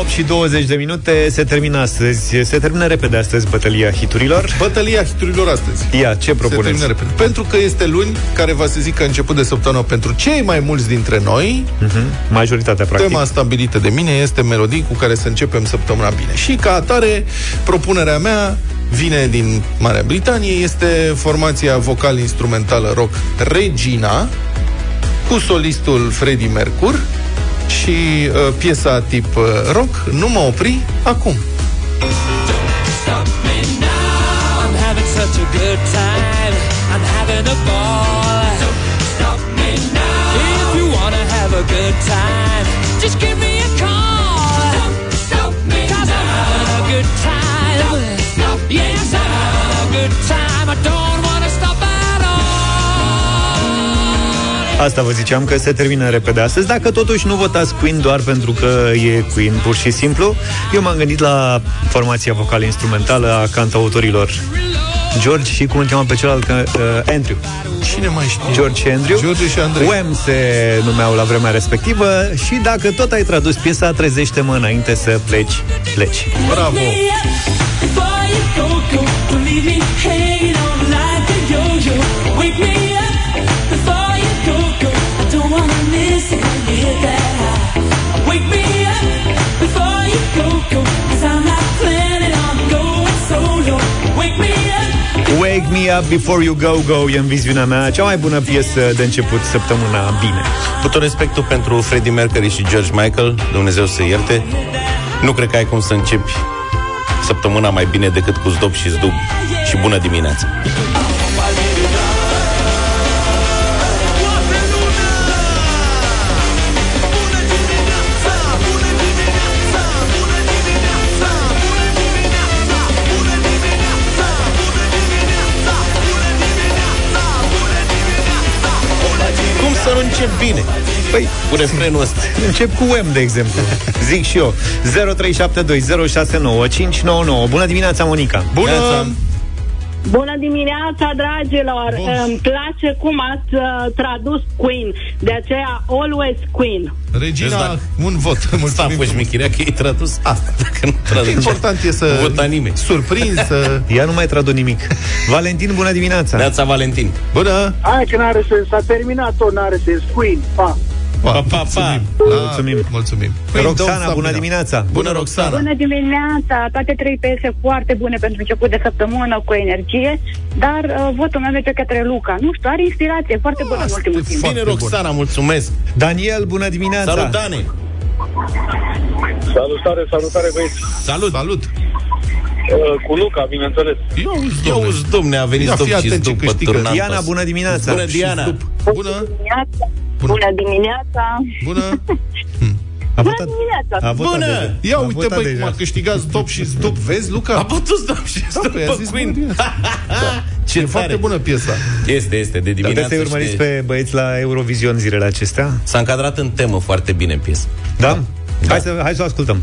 Și 20 de minute se termină astăzi. Se termină repede astăzi bătălia hiturilor. Bătălia hiturilor astăzi. Ia, ce propuneți? Se repede. Pentru că este luni, care va să zic că început de săptămână pentru cei mai mulți dintre noi. Uh-huh. Majoritatea, practic. Tema stabilită de mine este melodii cu care să începem săptămâna bine. Și ca atare, propunerea mea vine din Marea Britanie, este formația vocal-instrumentală rock Regina, cu solistul Freddie Mercury, și uh, piesa tip uh, rock, Nu mă opri acum. Just give me a call. Asta vă ziceam că se termină repede astăzi. Dacă totuși nu votați Queen doar pentru că e Queen, pur și simplu, eu m-am gândit la formația vocală instrumentală a cantautorilor George și cum îl cheamă pe celălalt, uh, Andrew. Cine mai știe? George și Andrew. George și Andrei. Wham se numeau la vremea respectivă și dacă tot ai tradus piesa, trezește-mă înainte să pleci, pleci. Bravo! Wake Wake me up. Wake Me Up Before You Go Go e în viziunea mea cea mai bună piesă de început săptămâna bine. Cu tot respectul pentru Freddie Mercury și George Michael, Dumnezeu să ierte, nu cred că ai cum să începi săptămâna mai bine decât cu zdop și zdub și bună dimineața. Încep bine? Păi, cu refrenul ăsta. Încep cu Wham, de exemplu. [laughs] Zic și eu. 0372069599. Bună dimineața, Monica. Bună! Bună dimineața, dragilor! Bun. Îmi place cum ați uh, tradus Queen, de aceea Always Queen. Regina, Exact. un vot. Sta [laughs] Mulțumim. păi șmechirea că e tradus asta. Dacă nu traduce, Important e să nu vota nimeni. surprinsă. [laughs] Ea nu mai tradu nimic. [laughs] Valentin, bună dimineața. Neața Valentin. Bună! Hai că n-are sens, s-a terminat-o, n-are sens. Queen, pa! Pa, Pa, pa, pa. Mulțumim. Mulțumim. mulțumim. Păi, Roxana, don't bună stop dimineața. Bună, Roxana. Bună dimineața! Toate trei piese foarte bune pentru început de săptămână cu energie, dar uh, votul meu merge către Luca. Nu știu, are inspirație foarte bună în Asta ultimul e timp. foarte Bine, Roxana, mulțumesc. Daniel, bună dimineața. Salut, Dane. Salutare, salutare, băieți. Salut. Salut! Uh, cu Luca, bineînțeles. Eu auzi, Ia domne. uzi, domne, a venit Ia stop fii și atent ce după câștigă. turnantos. Diana, bună dimineața. Bună, Diana. Bună! Dimineața. Bună. Bună dimineața! Bună! [laughs] A Bună votat, dimineața! a votat Bună! deja. Ia A uite, votat băi, deja. cum a câștigat stop și stop. Vezi, Luca? A putut stop și Da, stop păi, a pe zis Queen. bună dimineața. Ce E foarte tare. bună piesa. Este, este, de Dar dimineață. trebuie să urmăriți știe- pe băieți la Eurovision zilele acestea. S-a încadrat în temă foarte bine în piesă. Da? Hai, să, hai să o ascultăm.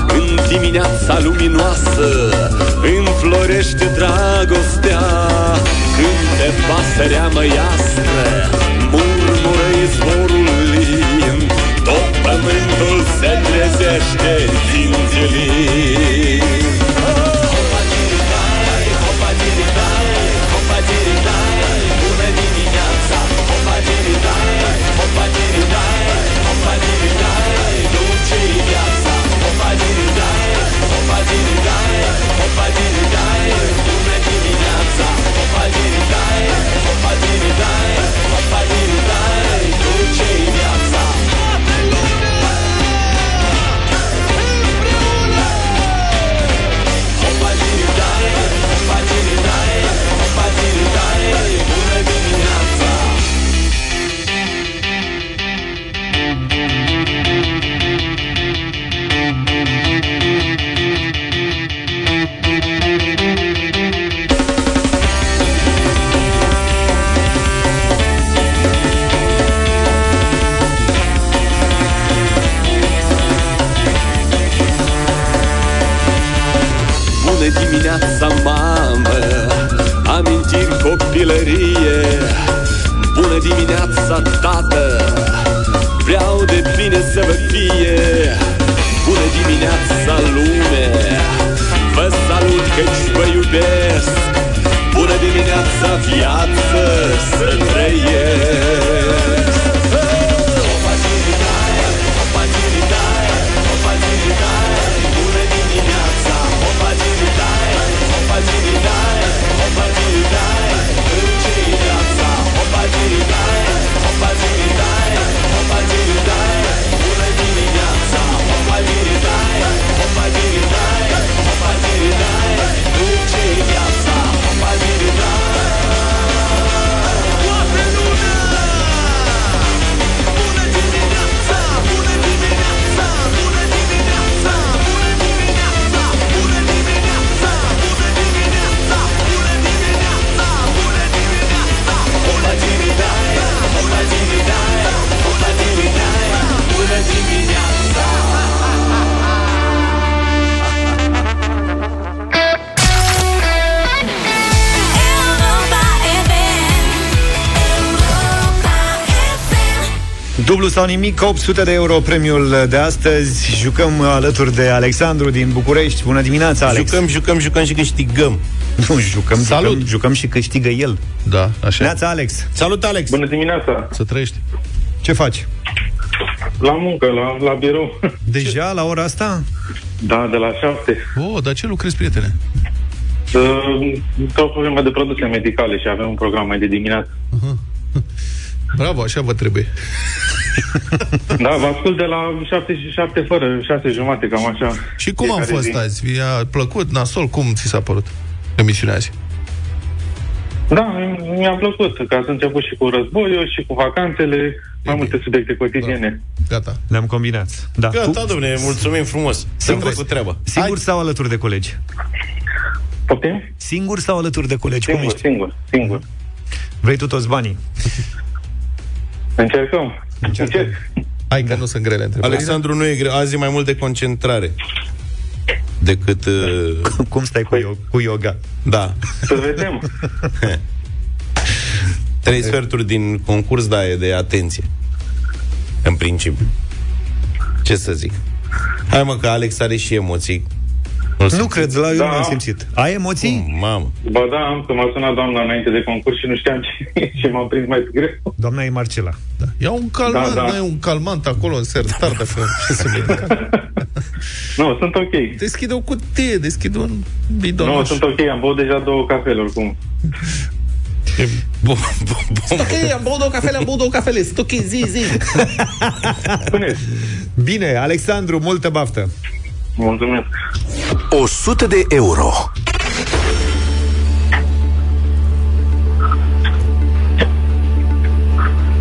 dimineața luminoasă Înflorește dragostea. Cânte pasărea măiastră Murmură izvorul lin Tot pământul se trezește din zilin in the. Copilărie. Bună dimineața, tată Vreau de bine să vă fie. Bună dimineața, lume Vă salut căci vă iubesc. Bună dimineața, viață Să trăiesc sau nimic, 800 de euro premiul de astăzi. Jucăm alături de Alexandru din București. Bună dimineața, Alex! Jucăm, jucăm, jucăm și câștigăm. [laughs] Nu, jucăm, Salut! jucăm, jucăm și câștigă el. Da, așa. Neața, Alex! Salut, Alex! Bună dimineața! Să trăiești. Ce faci? La muncă, la, la birou. [laughs] Deja, la ora asta? Da, de la șapte. Oh, dar ce lucrezi, prietene? Uh, Ca o problemă de produse medicale și avem un program mai de dimineață. [laughs] Bravo, așa vă trebuie. Da, vă ascult de la 7 și 7 fără 6 jumate, cam așa. Și cum a Fiecare fost zi. azi? Vi-a plăcut? Nasol? Cum ți s-a părut emisiunea azi? Da, mi-a plăcut, că ați început și cu războiul și cu vacanțele, mai multe subiecte cotidiene. Gata. Le-am combinat. Da. Gata, domne, mulțumim frumos. Să-mi Singur, făcut treaba. singur sau alături de colegi? Poftim? Singur sau alături de colegi? Cum Singur, ești? singur, singur. Vrei tu toți banii? [laughs] Încercăm. Încerc. Hai că nu sunt grele întrebări. Alexandru nu e greu. Azi e mai mult de concentrare decât... Uh, Cum stai cu, yo- cu yoga? da. Să vedem. [laughs] Trei sferturi din concurs, da, e de atenție. În principiu. Ce să zic? Hai mă, că Alex are și emoții. Nu cred, la eu Da. nu am simțit. Ai emoții? Cum, mamă. Ba da, am că m-a sunat doamna înainte de concurs și nu știam ce [laughs] și m-am prins mai greu. Doamna e Marcela. Da. Ia un calmant, Da, da. da, da. un calmant acolo în sertar, dacă ce să medical. [laughs] Nu, sunt ok. Deschide o cutie, deschide un Nu, bidon. sunt ok, am băut deja două cafele oricum. Bun, bun, bun. Ok, am băut două cafele, am băut două cafele. Sunt ok, zi, zi. Spuneți. Bine, Alexandru, multă baftă. Mulțumesc. 100 de euro.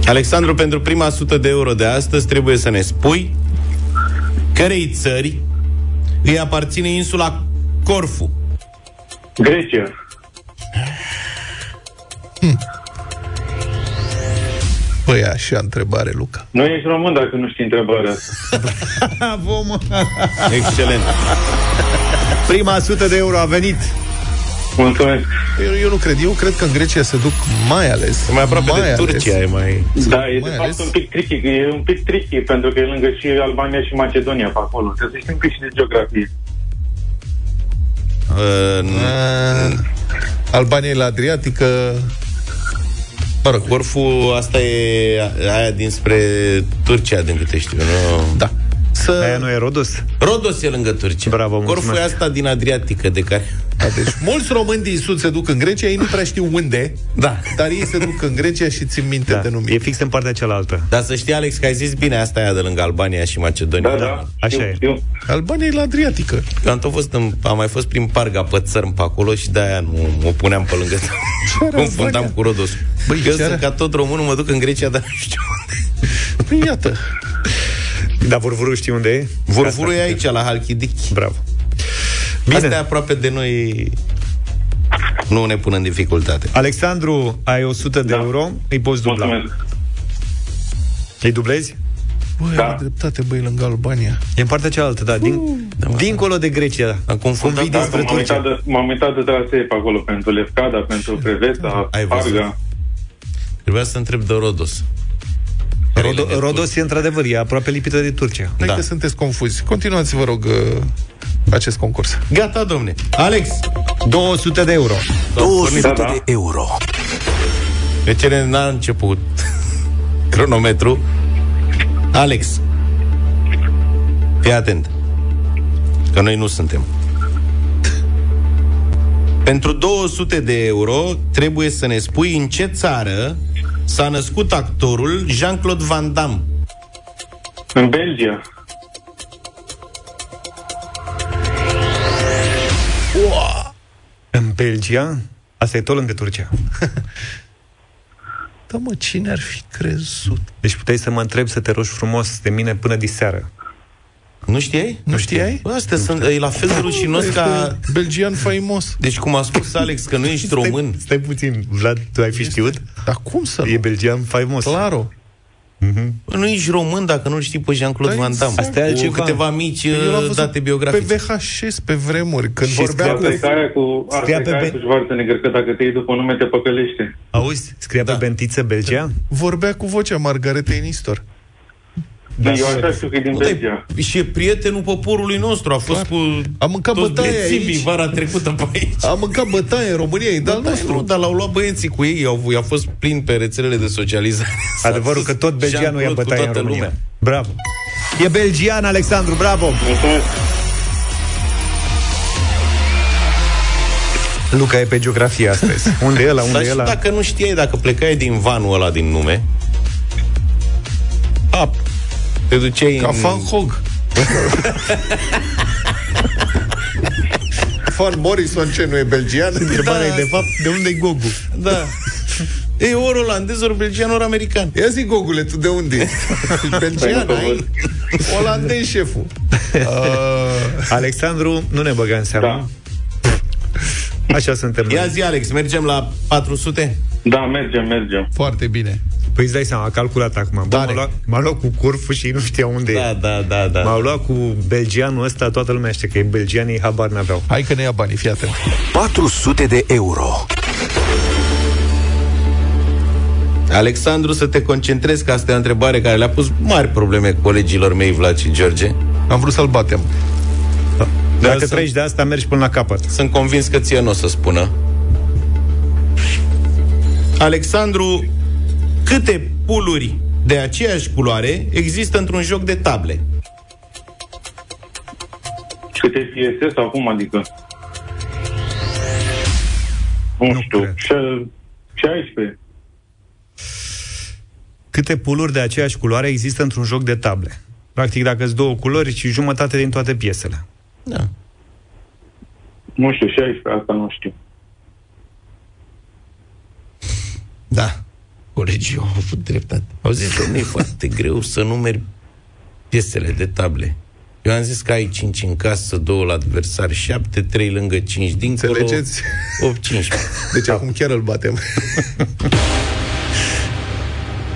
Alexandru, pentru prima sută de euro de astăzi trebuie să ne spui cărei țări îi aparține insula Corfu. Grecia. Păi așa întrebare, Luca. Nu ești român dacă nu știi întrebarea asta. [laughs] Vom. Excelent. Prima sută de euro a venit. Mulțumesc. Eu, eu nu cred. Eu cred că în Grecia se duc mai ales. E mai aproape mai de Turcia, e mai... Da, e de mai fapt ales- un pic tricky, e un pic tricky, pentru că e lângă și Albania și Macedonia pe acolo. Trebuie să știi un pic și de geografie. Uh, Uh, Albania e la Adriatică. Mă rog, Corfu, asta e aia dinspre Turcia, din câte știu. Nu? da. Să... Aia nu e Rodos? Rodos e lângă Turcia. Bravo, Corfu mulțumesc. e asta din Adriatică, de care... Da, deci mulți români din Sud se duc în Grecia, ei nu prea știu unde, Da. dar ei se duc în Grecia și țin minte Da, de e numire. fix în partea cealaltă. Dar să știi, Alex, că ai zis bine, asta e aia de lângă Albania și Macedonia. Da, da. așa știu, e. Știu. Albania e la Adriatică. Eu am, tot fost în, am mai fost prin Parga pe țărm pe acolo și de-aia nu mă puneam pe lângă Confundam cu Rodos. Băi, eu ce sunt are? ca tot românul, mă duc în Grecia, dar nu știu unde. Păi iată. Dar Vurvuru știi unde e? Vorfurul e aici, la Halkidiki. Bravo. Bine. Bine. Astea aproape de noi nu ne pun în dificultate. Alexandru, ai 100 de Da. euro, îi poți dubla. Mulțumesc. Îi dublezi? Băi, da. dreptate, băi, lângă Albania. E în partea cealaltă, da, din, dincolo de Grecia. Am Cum vii Da, dinspre m-am Turcia. uitat, de, m-am uitat de trasee pe acolo pentru Lefkada, pentru Preveza, Ai văzut. Parga. Trebuia să întreb de Rodos. Rodo, Rodos e într-adevăr, e aproape lipită de Turcia. Hai Da. că sunteți confuzi. Continuați, vă rog, uh, acest concurs. Gata, domne. Alex, 200 de euro. 200 Da, da. de euro. pe cine n-a început [laughs] cronometru, Alex, fii atent, că noi nu suntem. Pentru 200 de euro trebuie să ne spui în ce țară s-a născut actorul Jean-Claude Van Damme. În Belgia. În Belgia, asta e tot lângă Turcia. [laughs] Da, mă, cine ar fi crezut? Deci puteai să mă întreb să te rogi frumos de mine până diseară. Nu știai? Nu știai? Bă, astea sunt, e la fel de rușinos ca... Belgian faimos. Deci cum a spus Alex că nu ești român, Stai puțin, Vlad, tu ai fi știut? Dar cum să E nu? belgian faimos. Claro. bă, nu ești român dacă nu știi pe Jean-Claude Da, Van Damme. exact. Asta e altceva. Cu câteva mici Eu l-am uh, văzut date Pe biografice. VHS, pe vremuri, când Și vorbea scria cu... pe- Asta e ca aia cu, asta Scria e pe ca aia Ben- cu Schwarzenegger, că dacă te iei după nume te păcălește. Auzi, scria Da. pe bentiță belgian? Vorbea cu vocea Margaretei Nistor. Da, eu așa știu că e din Nu, dar Belgia. e- și e prietenul poporului nostru. A fost cu Am mâncat toți bătaie bețivii aici. vara trecută pe aici. Am mâncat bătaie în România, e de-al Da, nostru. nu, dar l-au luat băieții cu ei, au, i-a fost plin pe rețelele de socializare. S-a [laughs] Adevărul dus că tot belgianul ia Jean-Claude cu bătaie în toată România. lumea. Bravo. E belgian, Alexandru, bravo! Mulțumesc. Luca e pe geografie astăzi. [laughs] Unde e ăla, unde Dar e și ăla? dacă nu știai, dacă plecai din vanul ăla din nume, a, te duceai Ca în... Van Hog. [laughs] Van Morrison, ce, nu e belgian? Întrebarea e, de fapt, de unde e Gogu? Da. [laughs] E ori olandez, ori belgian, ori american. Ia zi, Gogule, tu de unde ești? [laughs] Belgian, Păi, nu ai? Olandez, șeful. Uh, Alexandru, nu ne băga în seamă. Da. Așa suntem Ia noi. zi, Alex, mergem la 400? Da, mergem, mergem. foarte bine. Păi îți dai seama, a calculat acum. Bă, m-a, Tare. luat, m-a luat cu curful și nu știa unde Da, e. da, da, da. M-au luat cu belgianul ăsta, toată lumea știe că e belgian, ei habar n-aveau. Hai că ne ia banii, fii atent. 400 de euro. Alexandru, să te concentrezi, că asta e o întrebare care le-a pus mari probleme colegilor mei, Vlad și George. Am vrut să-l batem. Dacă sunt- treci de asta, mergi până la capăt. Sunt convins că ție nu o să spună. Alexandru, câte puluri de aceeași culoare există într-un joc de table? Câte piese sau cum adică? Nu, Nu știu. cred. Ce- 16. Câte puluri de aceeași culoare există într-un joc de table? Practic, dacă sunt două culori și jumătate din toate piesele. Da. Nu știu, 16, asta nu știu. Da. Colegii au avut dreptate. Au zis, domnule, e foarte greu să numeri piesele de table. Eu am zis că ai 5 în casă, 2 la adversar, 7, 3 lângă 5 dincolo, Înțelegeți? 8, 15. Deci acum chiar îl batem.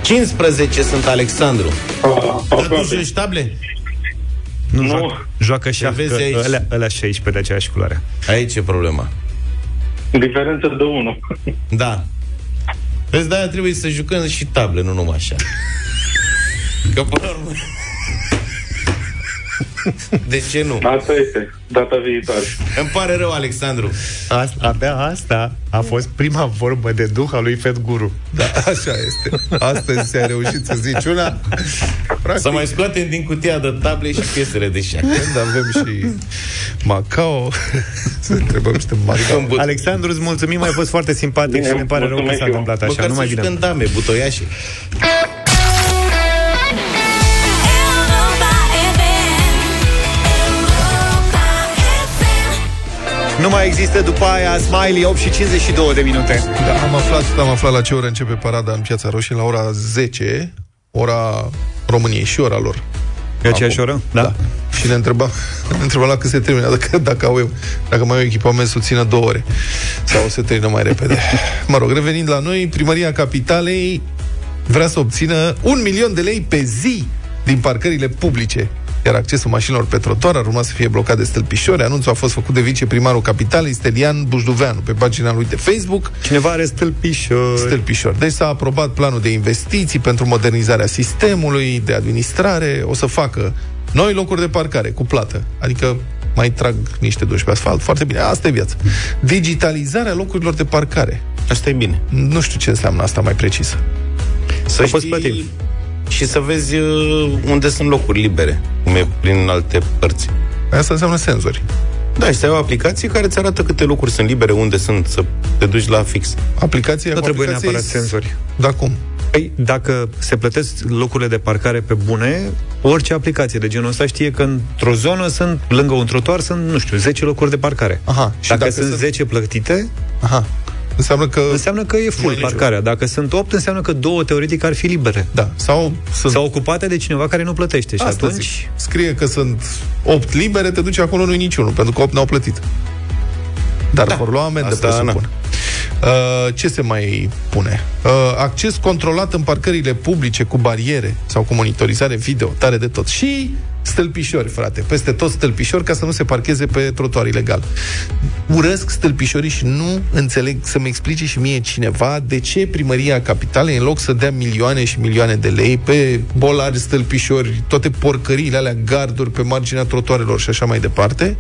15 sunt Alexandru. A, Dar tu aproape. joci table? Nu, Nu. Joacă, joacă șah, vezi că aici. ălea, ălea 16 de aceeași culoare. Aici e problema. Diferență de 1. Da. Vezi, de-aia trebuie să jucăm și table, nu numai așa. [laughs] Că până la urmă... [laughs] De ce nu? Asta este, data viitoare. Îmi pare rău, Alexandru. Asta, abia asta a fost prima vorbă de duh a lui Fed Guru. Da, așa este. Astăzi ți-a reușit să zici una. Practic, Să mai scoatem din cutia de table și piesele de șah. când avem și Macao, să întrebăm niște Macao. But- Alexandru, îți mulțumim, ai fost foarte simpatic Bine, și ne pare rău că mulțumesc s-a eu. întâmplat așa. Măcar Numai să bine. jucăm dame, butoiașe. Nu mai există după aia Smiley 8 și 52 de minute. Da, am aflat, am aflat la ce oră începe parada în Piața Roșie, la ora 10, ora României și ora lor. E aceeași oră? Da. Da. Și ne întreba, [laughs] ne întreba la cât se termină, dacă, dacă, au, dacă mai au echipament să țină două ore sau o se termină mai repede. [laughs] Mă rog, revenind la noi, Primăria Capitalei vrea să obțină un milion de lei pe zi din parcările publice. Iar accesul mașinilor pe trotuar ar urma să fie blocat de stâlpișori. Anunțul a fost făcut de viceprimarul capitalei, Stelian Bujduveanu, pe pagina lui de Facebook. Cineva are stâlpișori. Stâlpișori. Deci s-a aprobat planul de investiții pentru modernizarea sistemului de administrare. O să facă noi locuri de parcare cu plată. Adică mai trag niște duși pe asfalt. Foarte bine. Asta e viața. Digitalizarea locurilor de parcare. Asta e bine. Nu știu ce înseamnă asta mai precis. Să poți știi plăti. și să vezi uh, unde sunt locuri libere, cum e prin alte părți. Asta înseamnă senzori. Da, și să ai o aplicație care îți arată câte locuri sunt libere, unde sunt, să te duci la fix. Aplicația Nu cu trebuie aplicație neapărat e- senzori. Da, cum? Păi, dacă se plătesc locurile de parcare pe bune, orice aplicație de genul ăsta știe că într-o zonă sunt, lângă un trotuar, sunt, nu știu, 10 locuri de parcare. Aha. Și Dacă, dacă sunt sunt- 10 plătite, Aha. Înseamnă că... înseamnă că e full parcarea. Dacă sunt 8, înseamnă că două teoretic ar fi libere. Da. Sau sunt... Sau ocupate de cineva care nu plătește. Și Asta atunci... zic. Scrie că sunt 8 libere, te duci acolo, nu-i niciunul, pentru că 8 n-au plătit. Dar da. vor lua amendă, Asta, presupun. Uh, ce se mai pune? Uh, acces controlat în parcările publice cu bariere sau cu monitorizare video, tare de tot. Și stâlpișori, frate, peste tot stâlpișori ca să nu se parcheze pe trotuar ilegal. Urăsc stâlpișorii și nu înțeleg să-mi explice și mie cineva de ce primăria capitalei, în loc să dea milioane și milioane de lei pe bolari, stâlpișori, toate porcăriile alea, garduri pe marginea trotuarelor și așa mai departe,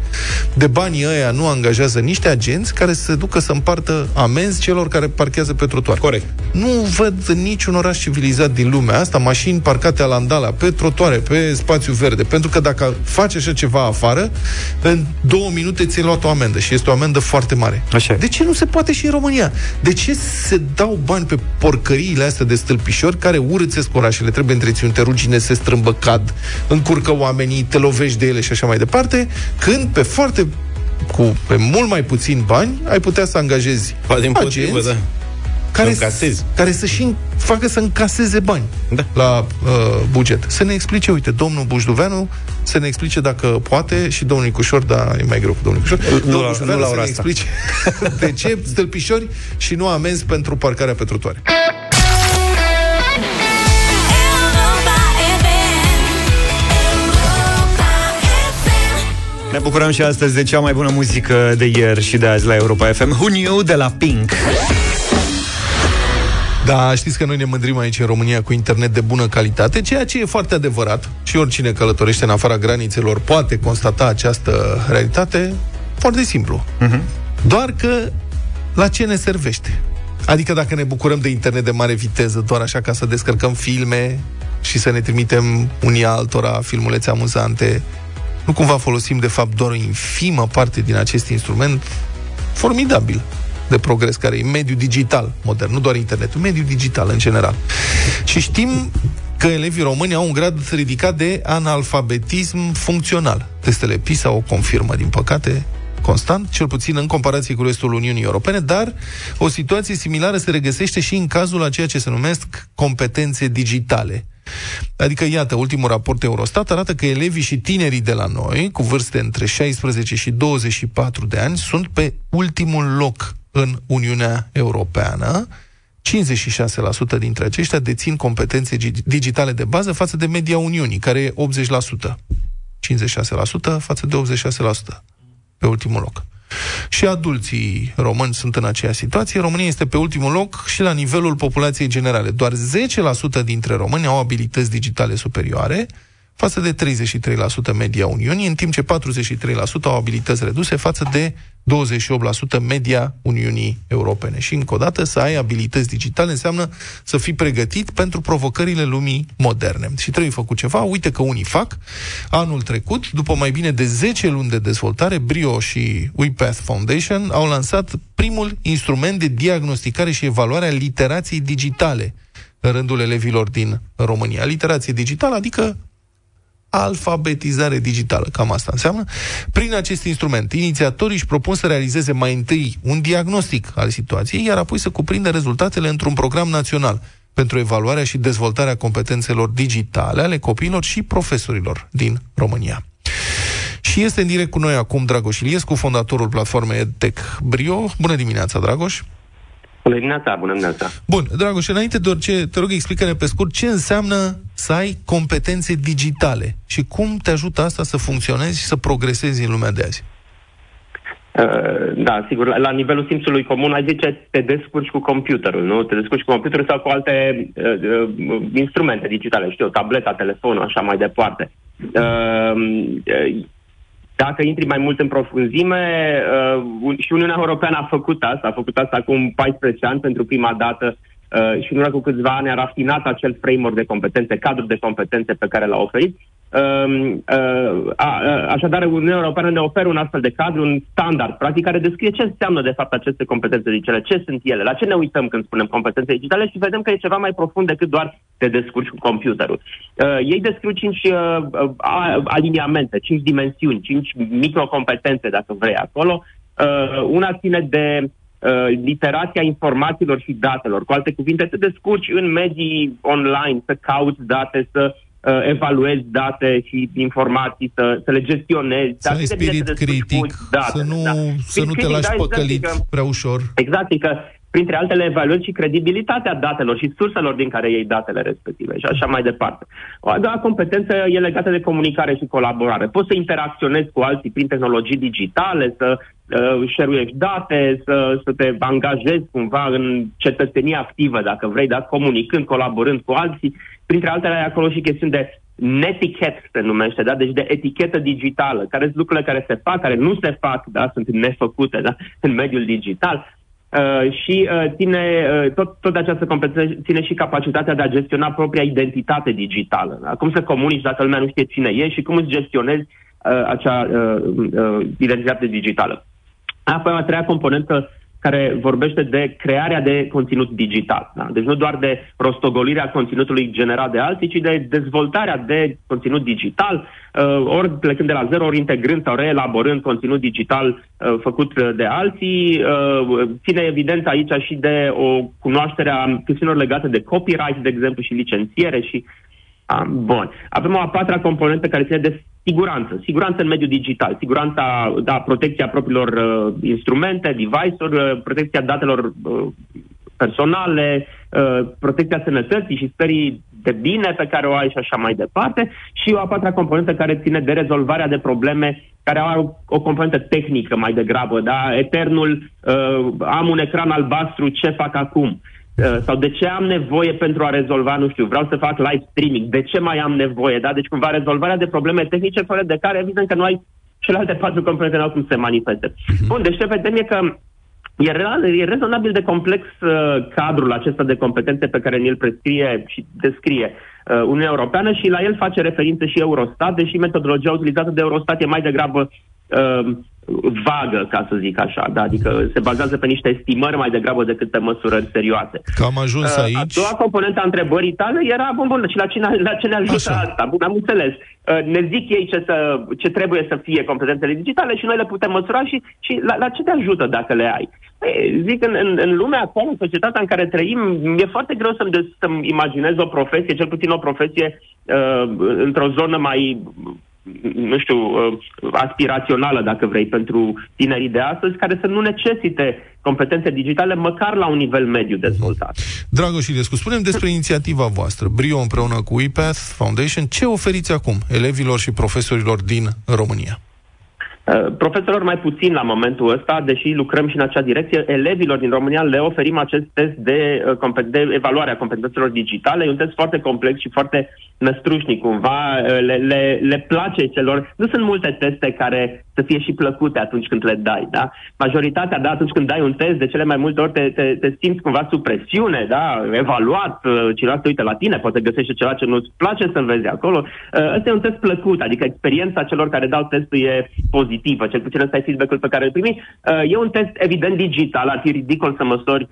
de banii ăia nu angajează niște agenți care să se ducă să împartă amenzi celor care parchează pe trotuar. Corect. Nu văd în niciun oraș civilizat din lumea asta mașini parcate la andala, pe trotuare, pe spațiu verde. Pentru că dacă faci așa ceva afară, în două minute ți-ai luat o amendă și este o amendă foarte mare. Așa e. De ce nu se poate și în România? De ce se dau bani pe porcăriile astea de stâlpișori care urâțesc orașele, trebuie întreținute, rugine se strâmbă, cad, încurcă oamenii, te lovești de ele și așa mai departe, când pe foarte cu pe mult mai puțin bani ai putea să angajezi Ba din potrivă, agenți da. care, Să încasezi. care să și facă să încaseze bani Da. la uh, buget. Să ne explice, uite, domnul Bușduveanu, să ne explice dacă poate și domnul Nicușor, dar e mai greu cu domnul Nicușor. Nu Domnul la- Bușduveanu nu la să ora ne asta. explice [laughs] de ce stâlpișori și nu amenzi pentru parcarea pe trotuare. Ne bucurăm și astăzi de cea mai bună muzică de ieri și de azi la Europa FM. Who Knew de la Pink. Da, știți că noi ne mândrim aici în România cu internet de bună calitate, ceea ce e foarte adevărat și oricine călătorește în afara granițelor poate constata această realitate foarte simplu. Mhm. Doar că la ce ne servește? Adică dacă ne bucurăm de internet de mare viteză, doar așa ca să descărcăm filme și să ne trimitem unii altora filmulețe amuzante, nu cumva folosim de fapt doar o infimă parte din acest instrument formidabil de progres care e mediul digital modern, nu doar internetul, mediul digital în general. Și știm că elevii români au un grad ridicat de analfabetism funcțional. Testele PISA o confirmă, din păcate, constant, cel puțin în comparație cu restul Uniunii Europene, dar o situație similară se regăsește și în cazul a ceea ce se numesc competențe digitale. Adică, iată, ultimul raport Eurostat arată că elevii și tinerii de la noi, cu vârste între 16 și 24 de ani, sunt pe ultimul loc în Uniunea Europeană. 56% dintre aceștia dețin competențe gi- digitale de bază față de media Uniunii, care e 80%. 56% față de 86% pe ultimul loc. Și adulții români sunt în aceeași situație. România este pe ultimul loc și la nivelul populației generale. Doar 10% dintre români au abilități digitale superioare, față de 33% media Uniunii, în timp ce 43% au abilități reduse față de 28% media Uniunii Europene. Și încă o dată, să ai abilități digitale înseamnă să fii pregătit pentru provocările lumii moderne. Și trebuie făcut ceva. Uite că unii fac. Anul trecut, după mai bine de 10 luni de dezvoltare, Brio și WePath Foundation au lansat primul instrument de diagnosticare și evaluare a literației digitale în rândul elevilor din România. Literație digitală, adică alfabetizare digitală, cam asta înseamnă. Prin acest instrument, inițiatorii își propun să realizeze mai întâi un diagnostic al situației, iar apoi să cuprindă rezultatele într-un program național pentru evaluarea și dezvoltarea competențelor digitale ale copiilor și profesorilor din România. Și este în direct cu noi acum Dragoș Iliescu, fondatorul platformei EdTech Brio. Bună dimineața, Dragoș! Bună dimineața, bună dimineața. Bun, Dragoș, înainte de orice, te rog, explică-ne pe scurt ce înseamnă să ai competențe digitale și cum te ajută asta să funcționezi și să progresezi în lumea de azi. Uh, Da, sigur, la, la nivelul simțului comun, ai zice, te descurci cu computerul, nu? Te descurci cu computerul sau cu alte uh, uh, instrumente digitale, știu, tableta, telefonul, așa mai departe. Uh, uh, dacă intri mai mult în profunzime, uh, un- și Uniunea Europeană a făcut asta, a făcut asta acum 14 ani pentru prima dată uh, și în urmă cu câțiva ani a rafinat acel framework de competențe, cadrul de competențe pe care l-a oferit. Um, uh, a, a, așadar, Uniunea Europeană ne oferă un astfel de cadru, un standard, practic, care descrie ce înseamnă, de fapt, aceste competențe digitale, ce sunt ele, la ce ne uităm când spunem competențe digitale și vedem că e ceva mai profund decât doar te descurci cu computerul. Uh, ei descriu cinci uh, uh, a- aliniamente, cinci dimensiuni, cinci microcompetențe, dacă vrei, acolo. Uh, una ține de uh, literația informațiilor și datelor. Cu alte cuvinte, te descurci în medii online, să cauți date, să uh, evaluezi date și informații, să, să le gestionezi. Să Dar ai cât de bine spirit te descurci critic, cu datele, să nu, da. să nu te Critic, lași da, exact, păcălit adică- prea ușor. Exact, e că printre altele evaluezi și credibilitatea datelor și surselor din care iei datele respective și așa mai departe. O a doua competență e legată de comunicare și colaborare. Poți să interacționezi cu alții prin tehnologii digitale, să uh, share date, să, să te angajezi cumva în cetățenie activă, dacă vrei, da? comunicând, colaborând cu alții. Printre altele ai acolo și chestiuni de netiquette se numește, da? deci de etichetă digitală, care sunt lucrurile care se fac, care nu se fac, da? sunt nefăcute da? în mediul digital. Uh, și uh, ține, uh, tot, tot de această competență ține și capacitatea de a gestiona propria identitate digitală. Da? Cum să comunici dacă lumea nu știe cine e și cum îți gestionezi uh, acea uh, uh, identitate digitală. Apoi, a treia componentă care vorbește de crearea de conținut digital. Da? Deci nu doar de rostogolirea conținutului generat de alții, ci de dezvoltarea de conținut digital, uh, ori plecând de la zero, ori integrând sau reelaborând conținut digital uh, făcut uh, de alții. Uh, ține evident aici și de o cunoaștere a chestiunilor legate de copyright, de exemplu, și licențiere și Ah, bun. Avem o a patra componentă care ține de siguranță. Siguranță în mediul digital. Siguranța, da, protecția propriilor uh, instrumente, device-uri, uh, protecția datelor uh, personale, uh, protecția sănătății și stării de bine pe care o ai și așa mai departe. Și o a patra componentă care ține de rezolvarea de probleme care au o componentă tehnică mai degrabă. Da? Eternul, uh, am un ecran albastru, ce fac acum? Uh, sau de ce am nevoie pentru a rezolva, nu știu, vreau să fac live streaming, de ce mai am nevoie, da? Deci cumva rezolvarea de probleme tehnice fără de care evident că nu ai celelalte patru componente n-au cum să se manifeste. Bun, deci ce vedem e că e, real, e rezonabil de complex uh, cadrul acesta de competențe pe care ni-l prescrie și descrie uh, Uniunea Europeană și la el face referință și Eurostat, deși metodologia utilizată de Eurostat e mai degrabă uh, vagă, ca să zic așa, da? adică se bazează pe niște estimări mai degrabă decât pe măsurări serioase. Că am ajuns Uh, aici. A doua componentă a întrebării tale era, bun, bun, și la ce, ne- la ce ne ajută Așa. asta? Bun, am înțeles. Uh, Ne zic ei ce, să, ce trebuie să fie competențele digitale și noi le putem măsura și, și la, la ce te ajută dacă le ai? Ei, zic, în, în, în lumea actuală, în societatea în care trăim, mi-e foarte greu să-mi, des- să-mi imaginez o profesie, cel puțin o profesie uh, într-o zonă mai nu știu, uh, aspirațională, dacă vrei, pentru tinerii de astăzi, care să nu necesite competențe digitale măcar la un nivel mediu dezvoltat. Dragoș Ilescu, spunem despre inițiativa voastră, Brio împreună cu IPATH Foundation. Ce oferiți acum elevilor și profesorilor din România? Uh, Profesorilor mai puțin la momentul ăsta, deși lucrăm și în acea direcție, elevilor din România le oferim acest test de, uh, compe- de evaluare a competențelor digitale. E un test foarte complex și foarte năstrușnic cumva. Uh, Le, le, le place celor... Nu sunt multe teste care să fie și plăcute atunci când le dai, da? Majoritatea, da, atunci când dai un test, de cele mai multe ori te, te, te simți cumva sub presiune, da? Evaluat, uh, cineva se uită la tine, poate găsește ceva ce nu-ți place să vezi acolo. Uh, Ăsta e un test plăcut, adică experiența celor care dau testul e pozitivă, cel puțin ăsta e feedback-ul pe care îl primi. Uh, E un test evident digital, ar fi ridicol să măsori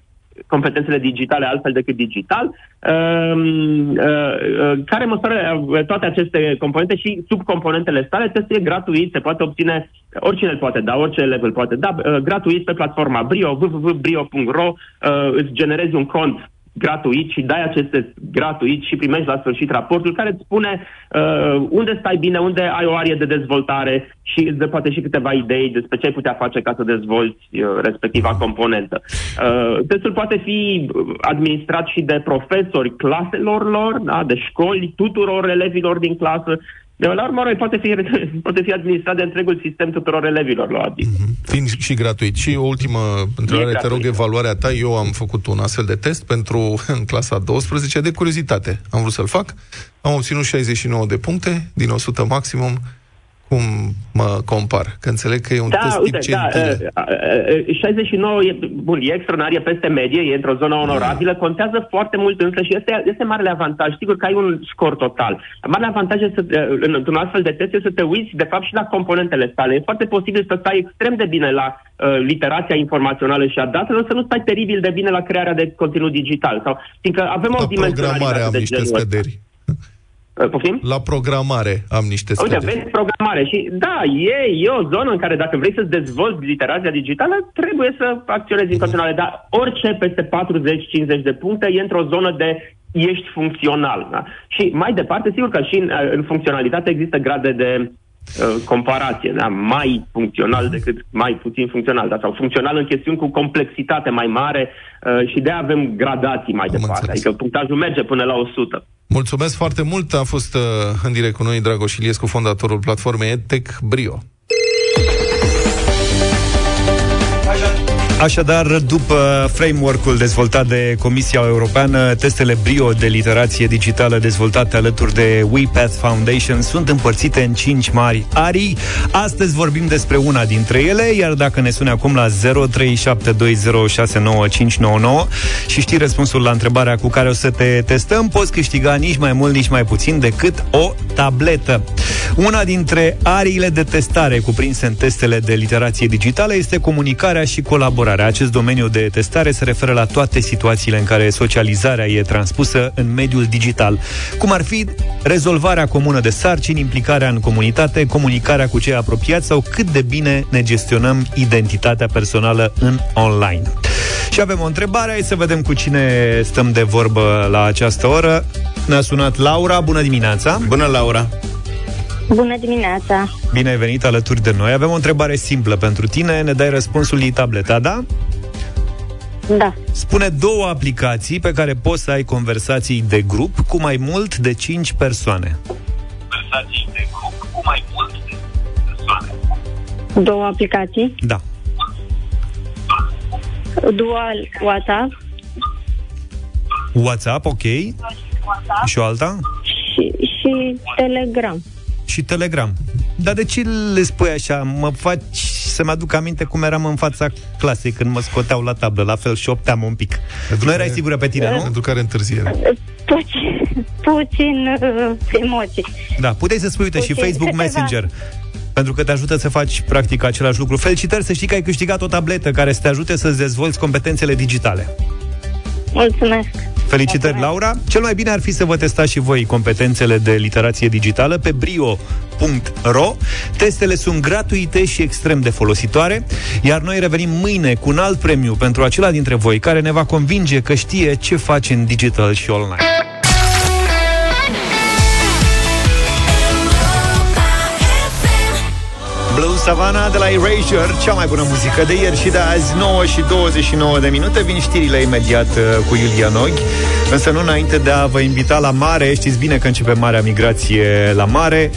competențele digitale altfel decât digital, um, uh, uh, care măsoară uh, toate aceste componente și subcomponentele sale. Testul e gratuit, se poate obține, oricine îl poate da, orice elev îl poate da, uh, gratuit pe platforma Brio, www.brio.ro, uh, îți generezi un cont gratuit și dai acest test gratuit și primești la sfârșit raportul care îți spune uh, unde stai bine, unde ai o arie de dezvoltare și îți dă poate și câteva idei despre ce ai putea face ca să dezvolți uh, respectiva componentă. Uh, testul poate fi uh, administrat și de profesori claselor lor, da, de școli, tuturor elevilor din clasă. De la urmă, urmei, poate fi, [laughs] poate fi administrat de întregul sistem tuturor elevilor la ADI. Fiind și gratuit. Și o ultimă întrebare, te rog, gratuit. evaluarea ta. Eu am făcut un astfel de test pentru [laughs] în clasa 12 de curiozitate. Am vrut să-l fac. Am obținut 69 de puncte din 100 maximum. Cum mă compar? Că înțeleg că e un Da, test uite, tip da, centile. uh, uh, 69 e, bun, e extraordinar, e peste medie, e într-o zonă onorabilă, contează foarte mult însă și este, este marele avantaj. Sigur că ai un scor total. Marele avantaj este, să, uh, în- într-un astfel de test este să te uiți, de fapt, și la componentele sale. E foarte posibil să stai extrem de bine la uh, literația informațională și a datelor, să nu stai teribil de bine la crearea de conținut digital. Sau, fiindcă avem o La programare dimensionalitate am de niște genul ăsta. Scăderi. Uh, Poftim? La programare am niște Uite, scăderi. vezi programare și da, e, e o zonă în care dacă vrei să-ți dezvolți literația digitală, trebuie să acționezi în continuare, dar orice peste 40-50 de puncte e într-o zonă de ești funcțional. Da? Și mai departe, sigur că și în, în funcționalitate există grade de uh, comparație, da? mai funcțional decât mai puțin funcțional, da? sau funcțional în chestiuni cu complexitate mai mare uh, și de aia avem gradații mai departe, înțeles. adică punctajul merge până la 100. Mulțumesc foarte mult. A fost uh, în direct cu noi Dragoș Iliescu, fondatorul platformei EdTech Brio. Așadar, după framework-ul dezvoltat de Comisia Europeană, testele BRIO de literație digitală dezvoltate alături de WePath Foundation sunt împărțite în cinci mari arii. Astăzi vorbim despre una dintre ele, iar dacă ne suni acum la 0372069599 și știi răspunsul la întrebarea cu care o să te testăm, poți câștiga nici mai mult, nici mai puțin decât o tabletă. Una dintre ariile de testare cuprinse în testele de literație digitală este comunicarea și colaborarea. Acest domeniu de testare se referă la toate situațiile în care socializarea e transpusă în mediul digital, cum ar fi rezolvarea comună de sarcini, implicarea în comunitate, comunicarea cu cei apropiați sau cât de bine ne gestionăm identitatea personală în online. Și avem o întrebare, hai să vedem cu cine stăm de vorbă la această oră. Ne-a sunat Laura, bună dimineața! Bună, Laura! Bună dimineața! Bine ai venit alături de noi. Avem o întrebare simplă pentru tine. Ne dai răspunsul din tableta, da? Da. Spune două aplicații pe care poți să ai conversații de grup cu mai mult de 5 persoane. Conversații de grup cu mai mult de persoane. Două aplicații. Da. Dual WhatsApp WhatsApp, ok. Și o alta? și, și Telegram. Și Telegram. Dar de ce le spui așa? Mă faci să-mi aduc aminte cum eram în fața clasei când mă scoteau la tablă. La fel și opteam un pic. nu erai sigură pe tine, nu? Pentru care întârziere. Puțin, puțin uh, emoții. Da, puteai să spui, uite, și Puțin, Facebook câteva- Messenger. Pentru că te ajută să faci practic același lucru. Felicitări să știi că ai câștigat o tabletă care să te ajute să-ți dezvolți competențele digitale. Mulțumesc! Felicitări, Laura! Cel mai bine ar fi să vă testați și voi competențele de literație digitală pe brio.ro. Testele sunt gratuite și extrem de folositoare, iar noi revenim mâine cu un alt premiu pentru acela dintre voi care ne va convinge că știe ce face în digital și online. Blue Savana de la Erasure, cea mai bună muzică de ieri și de azi, 9 și 29 de minute. Vin știrile imediat uh, cu Iulia Noghi. Însă nu înainte de a vă invita la mare, știți bine că începe marea migrație la mare.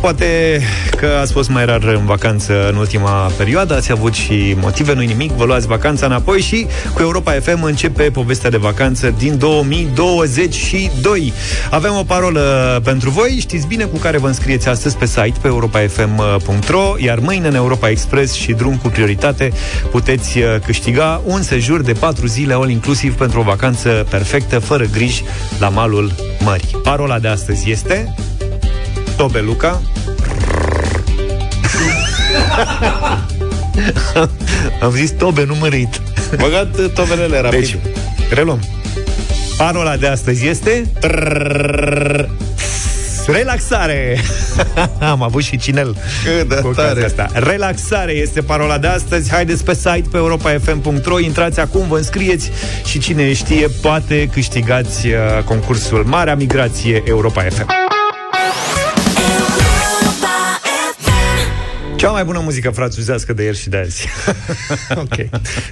Poate că ați fost mai rar în vacanță în ultima perioadă, ați avut și motive, nu nimic, vă luați vacanța înapoi și cu Europa FM începe povestea de vacanță din 2022. Avem o parolă pentru voi, știți bine cu care vă înscrieți astăzi pe site pe europafm.ro, iar mâine în Europa Express și drum cu prioritate puteți uh, câștiga un sejur de 4 zile all inclusiv pentru o vacanță perfectă, fără griji, la malul mării. Parola de astăzi este Tobe Luca. [laughs] Am zis tobe, nu mărit. Băgat uh, tobelele rapid. Deci, reluăm. Parola de astăzi este Relaxare! [laughs] Am avut și cinel. Cât de cu ocazia tare. Asta. Relaxare este parola de astăzi. Haideți pe site pe europa.fm.ro, intrați acum, vă înscrieți și cine știe, poate câștigați uh, concursul Marea Migrație Europa FM. Cea mai bună muzică franțuzească de ieri și de azi. [laughs] ok.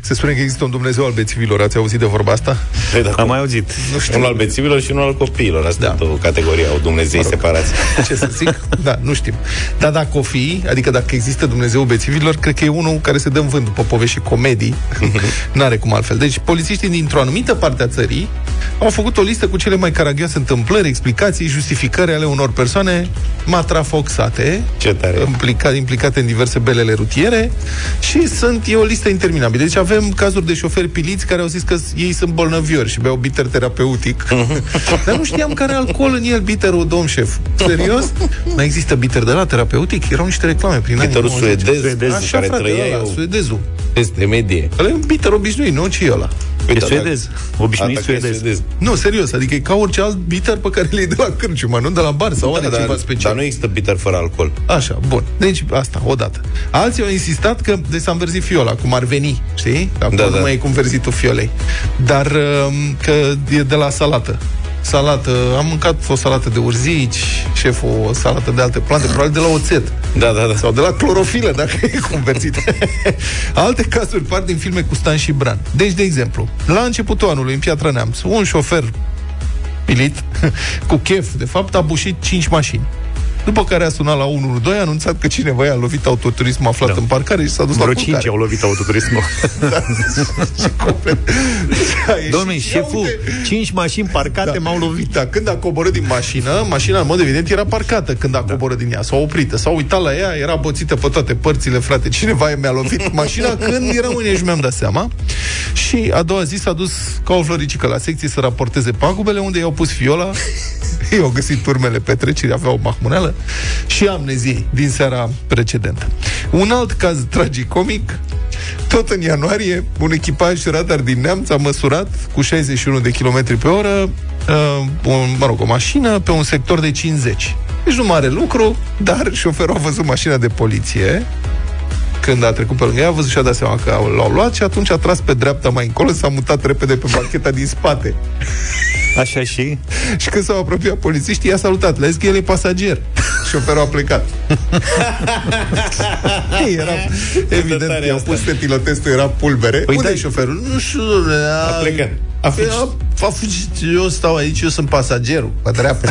Se spune că există un Dumnezeu al bețivilor. Ați auzit de vorba asta? Păi, da, Am mai auzit. Nu știu. Unul al bețivilor și unul al copiilor. Asta da. două categorii au Dumnezei mă rog. separați. [laughs] Ce să zic? Da, nu știm. Dar dacă o fi, adică dacă există Dumnezeu bețivilor, cred că e unul care se dă în vânt după povești și comedii. [laughs] N-are cum altfel. Deci, polițiștii dintr-o anumită parte a țării au făcut o listă cu cele mai caragioase întâmplări, explicații, justificări ale unor persoane matrafoxate, Ce tare. implica, implicate în diverse belele rutiere și sunt, e o listă interminabilă. Deci avem cazuri de șoferi piliți care au zis că ei sunt bolnăviori și beau bitter terapeutic. [laughs] Dar nu știam care are alcool în el bitterul, domn șef. Serios? Nu există bitter de la terapeutic? Erau niște reclame prin anii Bitterul 90. suedez, Suedez, Așa, care frate, trăia ăla, eu. Suedezul. Este medie. Ăla e un bitter obișnuit, nu? Ce e ăla? E da, suedez. Obișnuit Atacă e suedez. suedez. Nu, serios, adică e ca orice alt bitter pe care le iei de la cârciumă, nu de la bar sau Da, are dar, ceva special. dar nu există bitter fără alcool. Așa, bun. Deci, asta, odată. Alții au insistat că deci s-a înverzit fiola, cum ar veni, știi? Acum Da, nu da. mai e cum verzitul fiolei. Dar um, că e de la salată. Salată, am mâncat o salată de urzici, șeful o salată de alte plante, probabil de la oțet. Da, da, da. Sau de la clorofilă, dacă [laughs] e convertit. [laughs] Alte cazuri par din filme cu Stan și Bran. Deci, de exemplu, la începutul anului, în Piatra Neamț, un șofer pilit, [laughs] cu chef, de fapt, a bușit 5 mașini. După care a sunat la 112, a anunțat că cineva i-a lovit autoturismul aflat Da. în parcare și s-a dus Vreo la 5 culcare. au lovit autoturismul. [laughs] Și complet. A ieșit. Domnule, Ia șeful, uite. 5 mașini parcate Da. m-au lovit. Da, când a coborât din mașină, mașina, în mod evident, era parcată când a coborât din ea. S-a oprită, s-a uitat la ea, era boțită pe toate părțile, frate. Cineva mi-a lovit mașina [laughs] când eram în ea și mi-am dat seama. Și a doua zi s-a dus ca o floricică la secție să raporteze pagubele, unde i-au pus fiola, [laughs] i-au găsit urmele petrecerii, aveau o mahmunelă și amnezie din seara precedentă. Un alt caz tragicomic, tot în ianuarie, un echipaj radar din Neamț a măsurat cu 61 de km pe oră uh, un, mă rog, o mașină pe un sector de 50. Deci nu mare lucru, dar șoferul a văzut mașina de poliție când a trecut pe lângă ea, a văzut și a dat seama că l-au luat și atunci a tras pe dreapta mai încolo, s-a mutat repede pe bancheta din spate. Așa și? [laughs] Și când s-au apropiat polițiștii, i-a salutat. Le-a zis că el e pasager. [laughs] Șoferul a plecat. [laughs] Ei, era, evident, tare i-au asta. pus setilotestul, era pulbere. Păi Unde da. e șoferul? Nu știu, domnule, A plecat. A fugit. A, a fugit. Eu stau aici, eu sunt pasagerul, pe dreapta.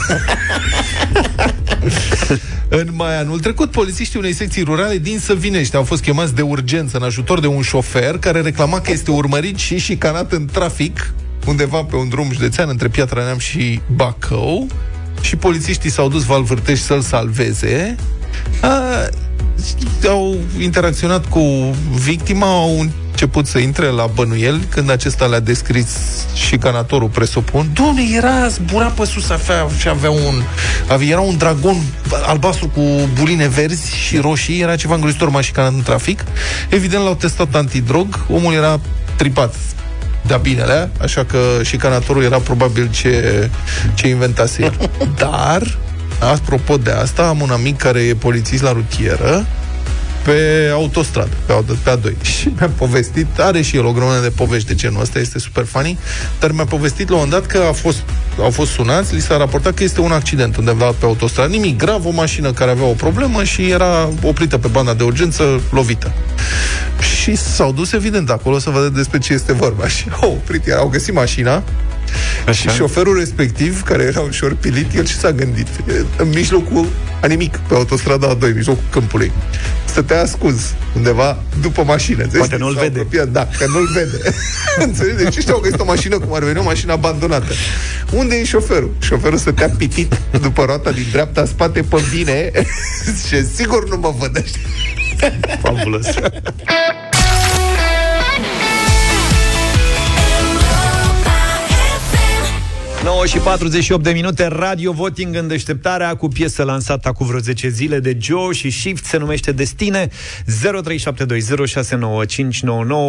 În mai anul trecut, polițiștii unei secții rurale din Săvinești au fost chemați de urgență în ajutor de un șofer care reclama că este urmărit și șicanat în trafic undeva pe un drum județean între Piatra Neam și Bacău și polițiștii s-au dus Valvârtești să-l salveze. A, au interacționat cu victima, au început să intre la bănuiel când acesta le-a descris și canatorul presupun. Doamne, era zburat pe sus avea, și avea un avea, era un dragon albastru cu buline verzi și roșii, era ceva îngrozitor mai șicanat în trafic. Evident l-au testat antidrog, omul era tripat de-a binelea, așa că și canatorul era probabil ce, ce inventase el. [laughs] Dar, apropo de asta, am un amic care e polițist la rutieră pe autostradă, pe, auto- pe A2. [laughs] Și mi-a povestit, are și el o grămadă de povești de genul ăsta, este super funny, dar mi-a povestit la un moment dat că a fost, au fost sunați, li s-a raportat că este un accident undeva pe autostradă, nimic grav, o mașină care avea o problemă și era oprită pe banda de urgență, lovită. Și și s-au dus evident acolo să vadă despre ce este vorba. [laughs] Și au oprit, au găsit mașina Așa. și șoferul respectiv, care era ușor pilit, el și s-a gândit. În mijlocul, a nimic, pe autostrada A2, în mijlocul câmpului. Stătea ascuns undeva după mașină. Înțelegi? Poate nu-l S-a vede. Apropiat, da, că nu-l vede. [laughs] Înțelegi? Deci ăștia au găsit o mașină, cum ar veni, o mașină abandonată. Unde e șoferul? Șoferul stătea pitit după roata din dreapta, în spate, pe bine [laughs] și sigur nu mă văd. Fabulos. [laughs] 9 și 48 de minute Radio Voting în deșteptarea Cu piesă lansată cu vreo 10 zile De Joe și Shift Se numește Destine 0372069599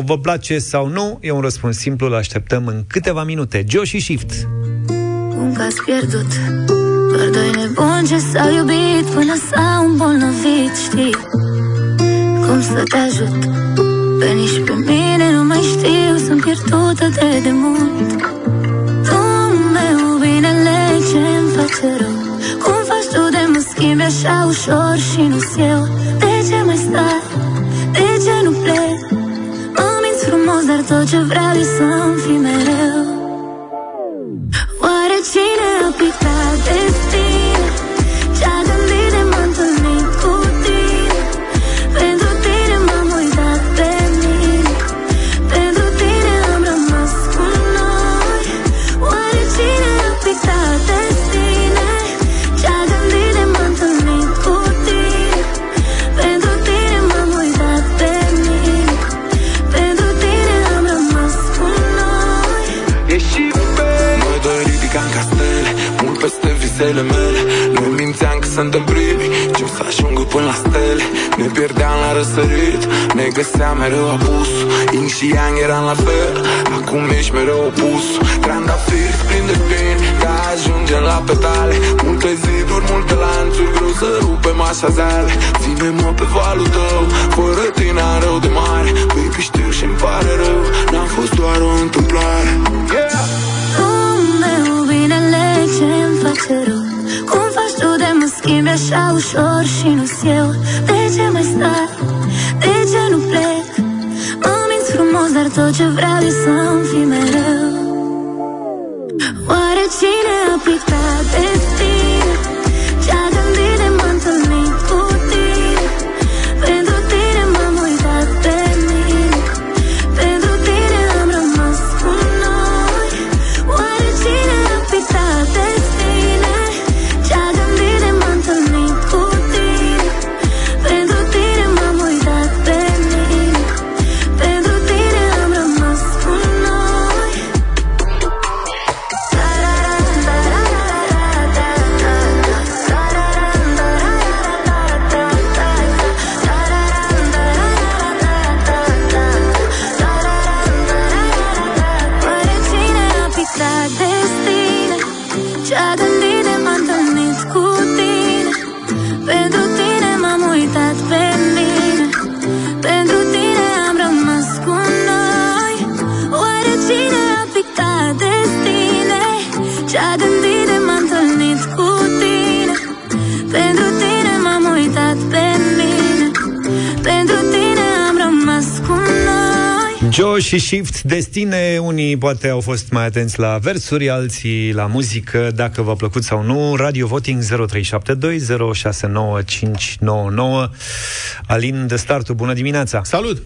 Vă place sau nu? E un răspuns simplu Îl așteptăm în câteva minute. Joe și Shift. Cum că ați pierdut Doar Doi nebuni ce s-au iubit Până s-au îmbolnăvit Știi? Cum să te ajut? Pe nici pe mine nu mai știu Sunt pierdută de demult. Tu meu binele ce-mi face rău Cum faci tu de mă schimbi așa ușor Și nu-s eu De ce mai stai? De ce nu plec? Mă minți frumos, dar tot ce vreau e să-mi fii mereu mințeam că suntem primi Ce o să ajungă până la stele? Ne pierdeam la răsărit. Ne găseam mereu apus Yin și Yang eram la fel. Acum ești mereu opus. Trandafiri plin de spini Ca ajungem la petale Multe ziduri, multe lanțuri Greu să rupem așa zale Ține-mă pe valul tău Fără tine am rău de mare. Baby știu și-mi pare rău N-am fost doar o întâmplare. Yeah! meu binele ce-mi face rău schimbi așa ușor și nu-s eu De ce mai stai? De ce nu plec? Mă minți frumos, dar tot ce vreau e să-mi fii mereu Oare cine și Shift Destine, unii poate au fost mai atenți la versuri, alții la muzică, dacă v-a plăcut sau nu. Radio Voting 0372069599. Alin de Startul, bună dimineața! Salut!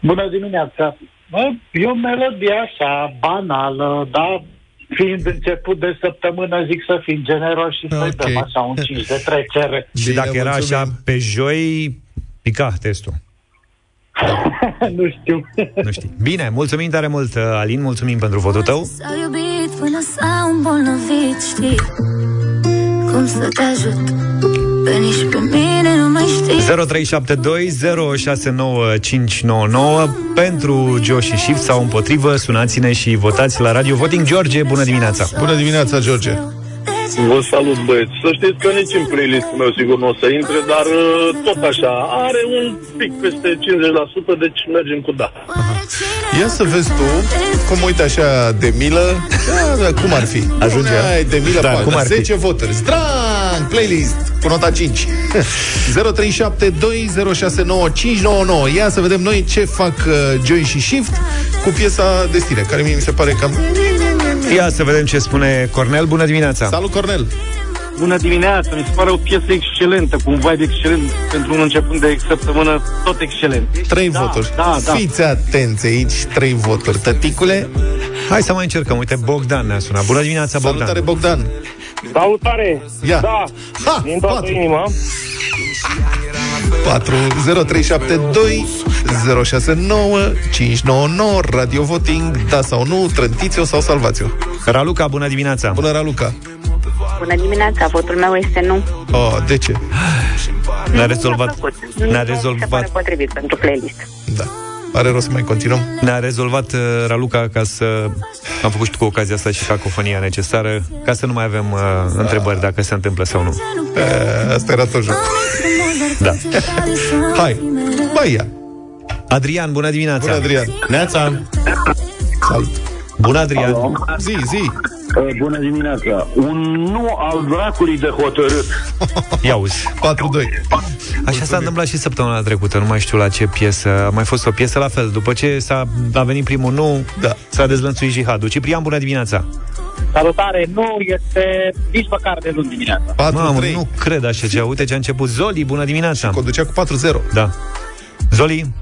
Bună dimineața! Bă, e o melodie așa, banală, dar fiind început de săptămână, zic să fim generoși și să-i dăm așa un 5 de trecere. Și dacă era așa pe joi, pica testul. [laughs] nu știu. Nu știi. Bine, mulțumim tare mult, Alin, mulțumim pentru votul tău. S-au iubit până s-au îmbolnăvit, știi Cum să te ajut Pe nici pe mine nu mai știi 0372069599 pentru Joe și Shift sau împotrivă, sunați-ne și votați la Radio Voting. George, bună dimineața! Bună dimineața, George! Vă salut, băieți. Să știți că nici în playlist-ul meu sigur nu o să intre, dar uh, tot așa, are un pic peste 50%, deci mergem cu da. Ia să vezi tu cum uite așa de milă da, da, Cum ar fi? Ajunge, Pune ai de milă Da, da, cum ar fi? 10 voturi Strang! Playlist cu nota 5 0372069599 Ia să vedem noi ce fac uh, Joy și Shift Cu piesa Destine Care mie mi se pare cam Ia să vedem ce spune Cornel. Bună dimineața! Salut, Cornel! Bună dimineața, mi se pare o piesă excelentă, cu un vibe excelent pentru un început de săptămână, tot excelent. Trei da, voturi Da, da. Fiți atenți aici Trei voturi Tăticule Hai să mai încercăm. Uite, Bogdan ne-a sunat. Bună dimineața, Bogdan! Salutare, Bogdan! Salutare! Ia. Da, ha, din toată patru. inima. 4 0372 069 599 Radio Voting Da sau nu, trântiți-o sau salvați-o Raluca, bună dimineața Bună, Raluca Bună dimineața, votul meu este nu. oh, De ce? Ne-a Nu rezolvat, mi-a plăcut. ne-a Nu mi se pare rezolvat potrivit pentru playlist. Da Are rost să mai continuăm? Ne-a rezolvat uh, Raluca ca să... Am făcut și cu ocazia asta și cacofonia necesară, ca să nu mai avem uh, întrebări dacă se întâmplă sau nu. E, asta era tot jocul. Da. Hai, mai ia. Adrian, bună dimineața! Bună, Adrian. Neața! Salut! Bună, Adrian! Zi, zi! Uh, Bună dimineața! Un nu al dracului de hotărât. Ia uzi. 4-2. Așa s-a întâmplat și săptămâna trecută, nu mai știu la ce piesă. A mai fost o piesă la fel. După ce s-a, a venit primul nu, da. s-a dezlănțuit jihadul. Ciprian, bună dimineața! Salutare, nu este nici măcar de luni dimineața. Mamă, nu cred așa ceva. Uite ce a început. Zoli, bună dimineața! Conducea cu 4-0. Da. Zoli?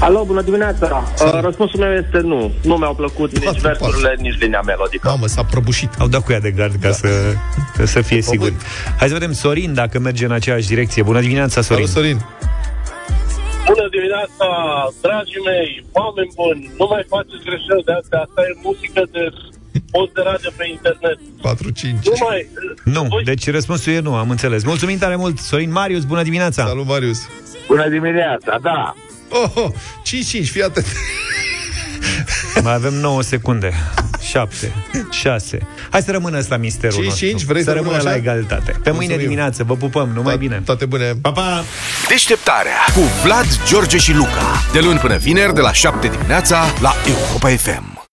Alo, bună dimineața! Uh, răspunsul meu este nu. Nu mi-au plăcut nici Patru, versurile, nici linia melodică. Mamă, s-a prăbușit. Au dat cu ea de gard ca să, să fie sigur. Hai să vedem Sorin dacă merge în aceeași direcție. Bună dimineața, Sorin! Salut, Sorin! Bună dimineața, dragii mei, oameni buni, nu mai faceți greșeli de astea, asta e muzică de post de radio pe internet. 4-5. Nu mai... Nu, deci răspunsul e nu, am înțeles. Mulțumim tare mult, Sorin Marius, bună dimineața! Salut, Marius! Bună dimineața, da. Oh, oh, 5-5, fii atent. Mai avem 9 secunde. 7, 6. Hai să rămână ăsta misterul 5-5, nostru. vrei să rămână rămână la așa? egalitate. Pe mâine Mulțumim. dimineață, vă pupăm, numai bine. Toate bune. Pa, pa! Deșteptarea cu Vlad, George și Luca. De luni până vineri, de la 7 dimineața, la Europa FM.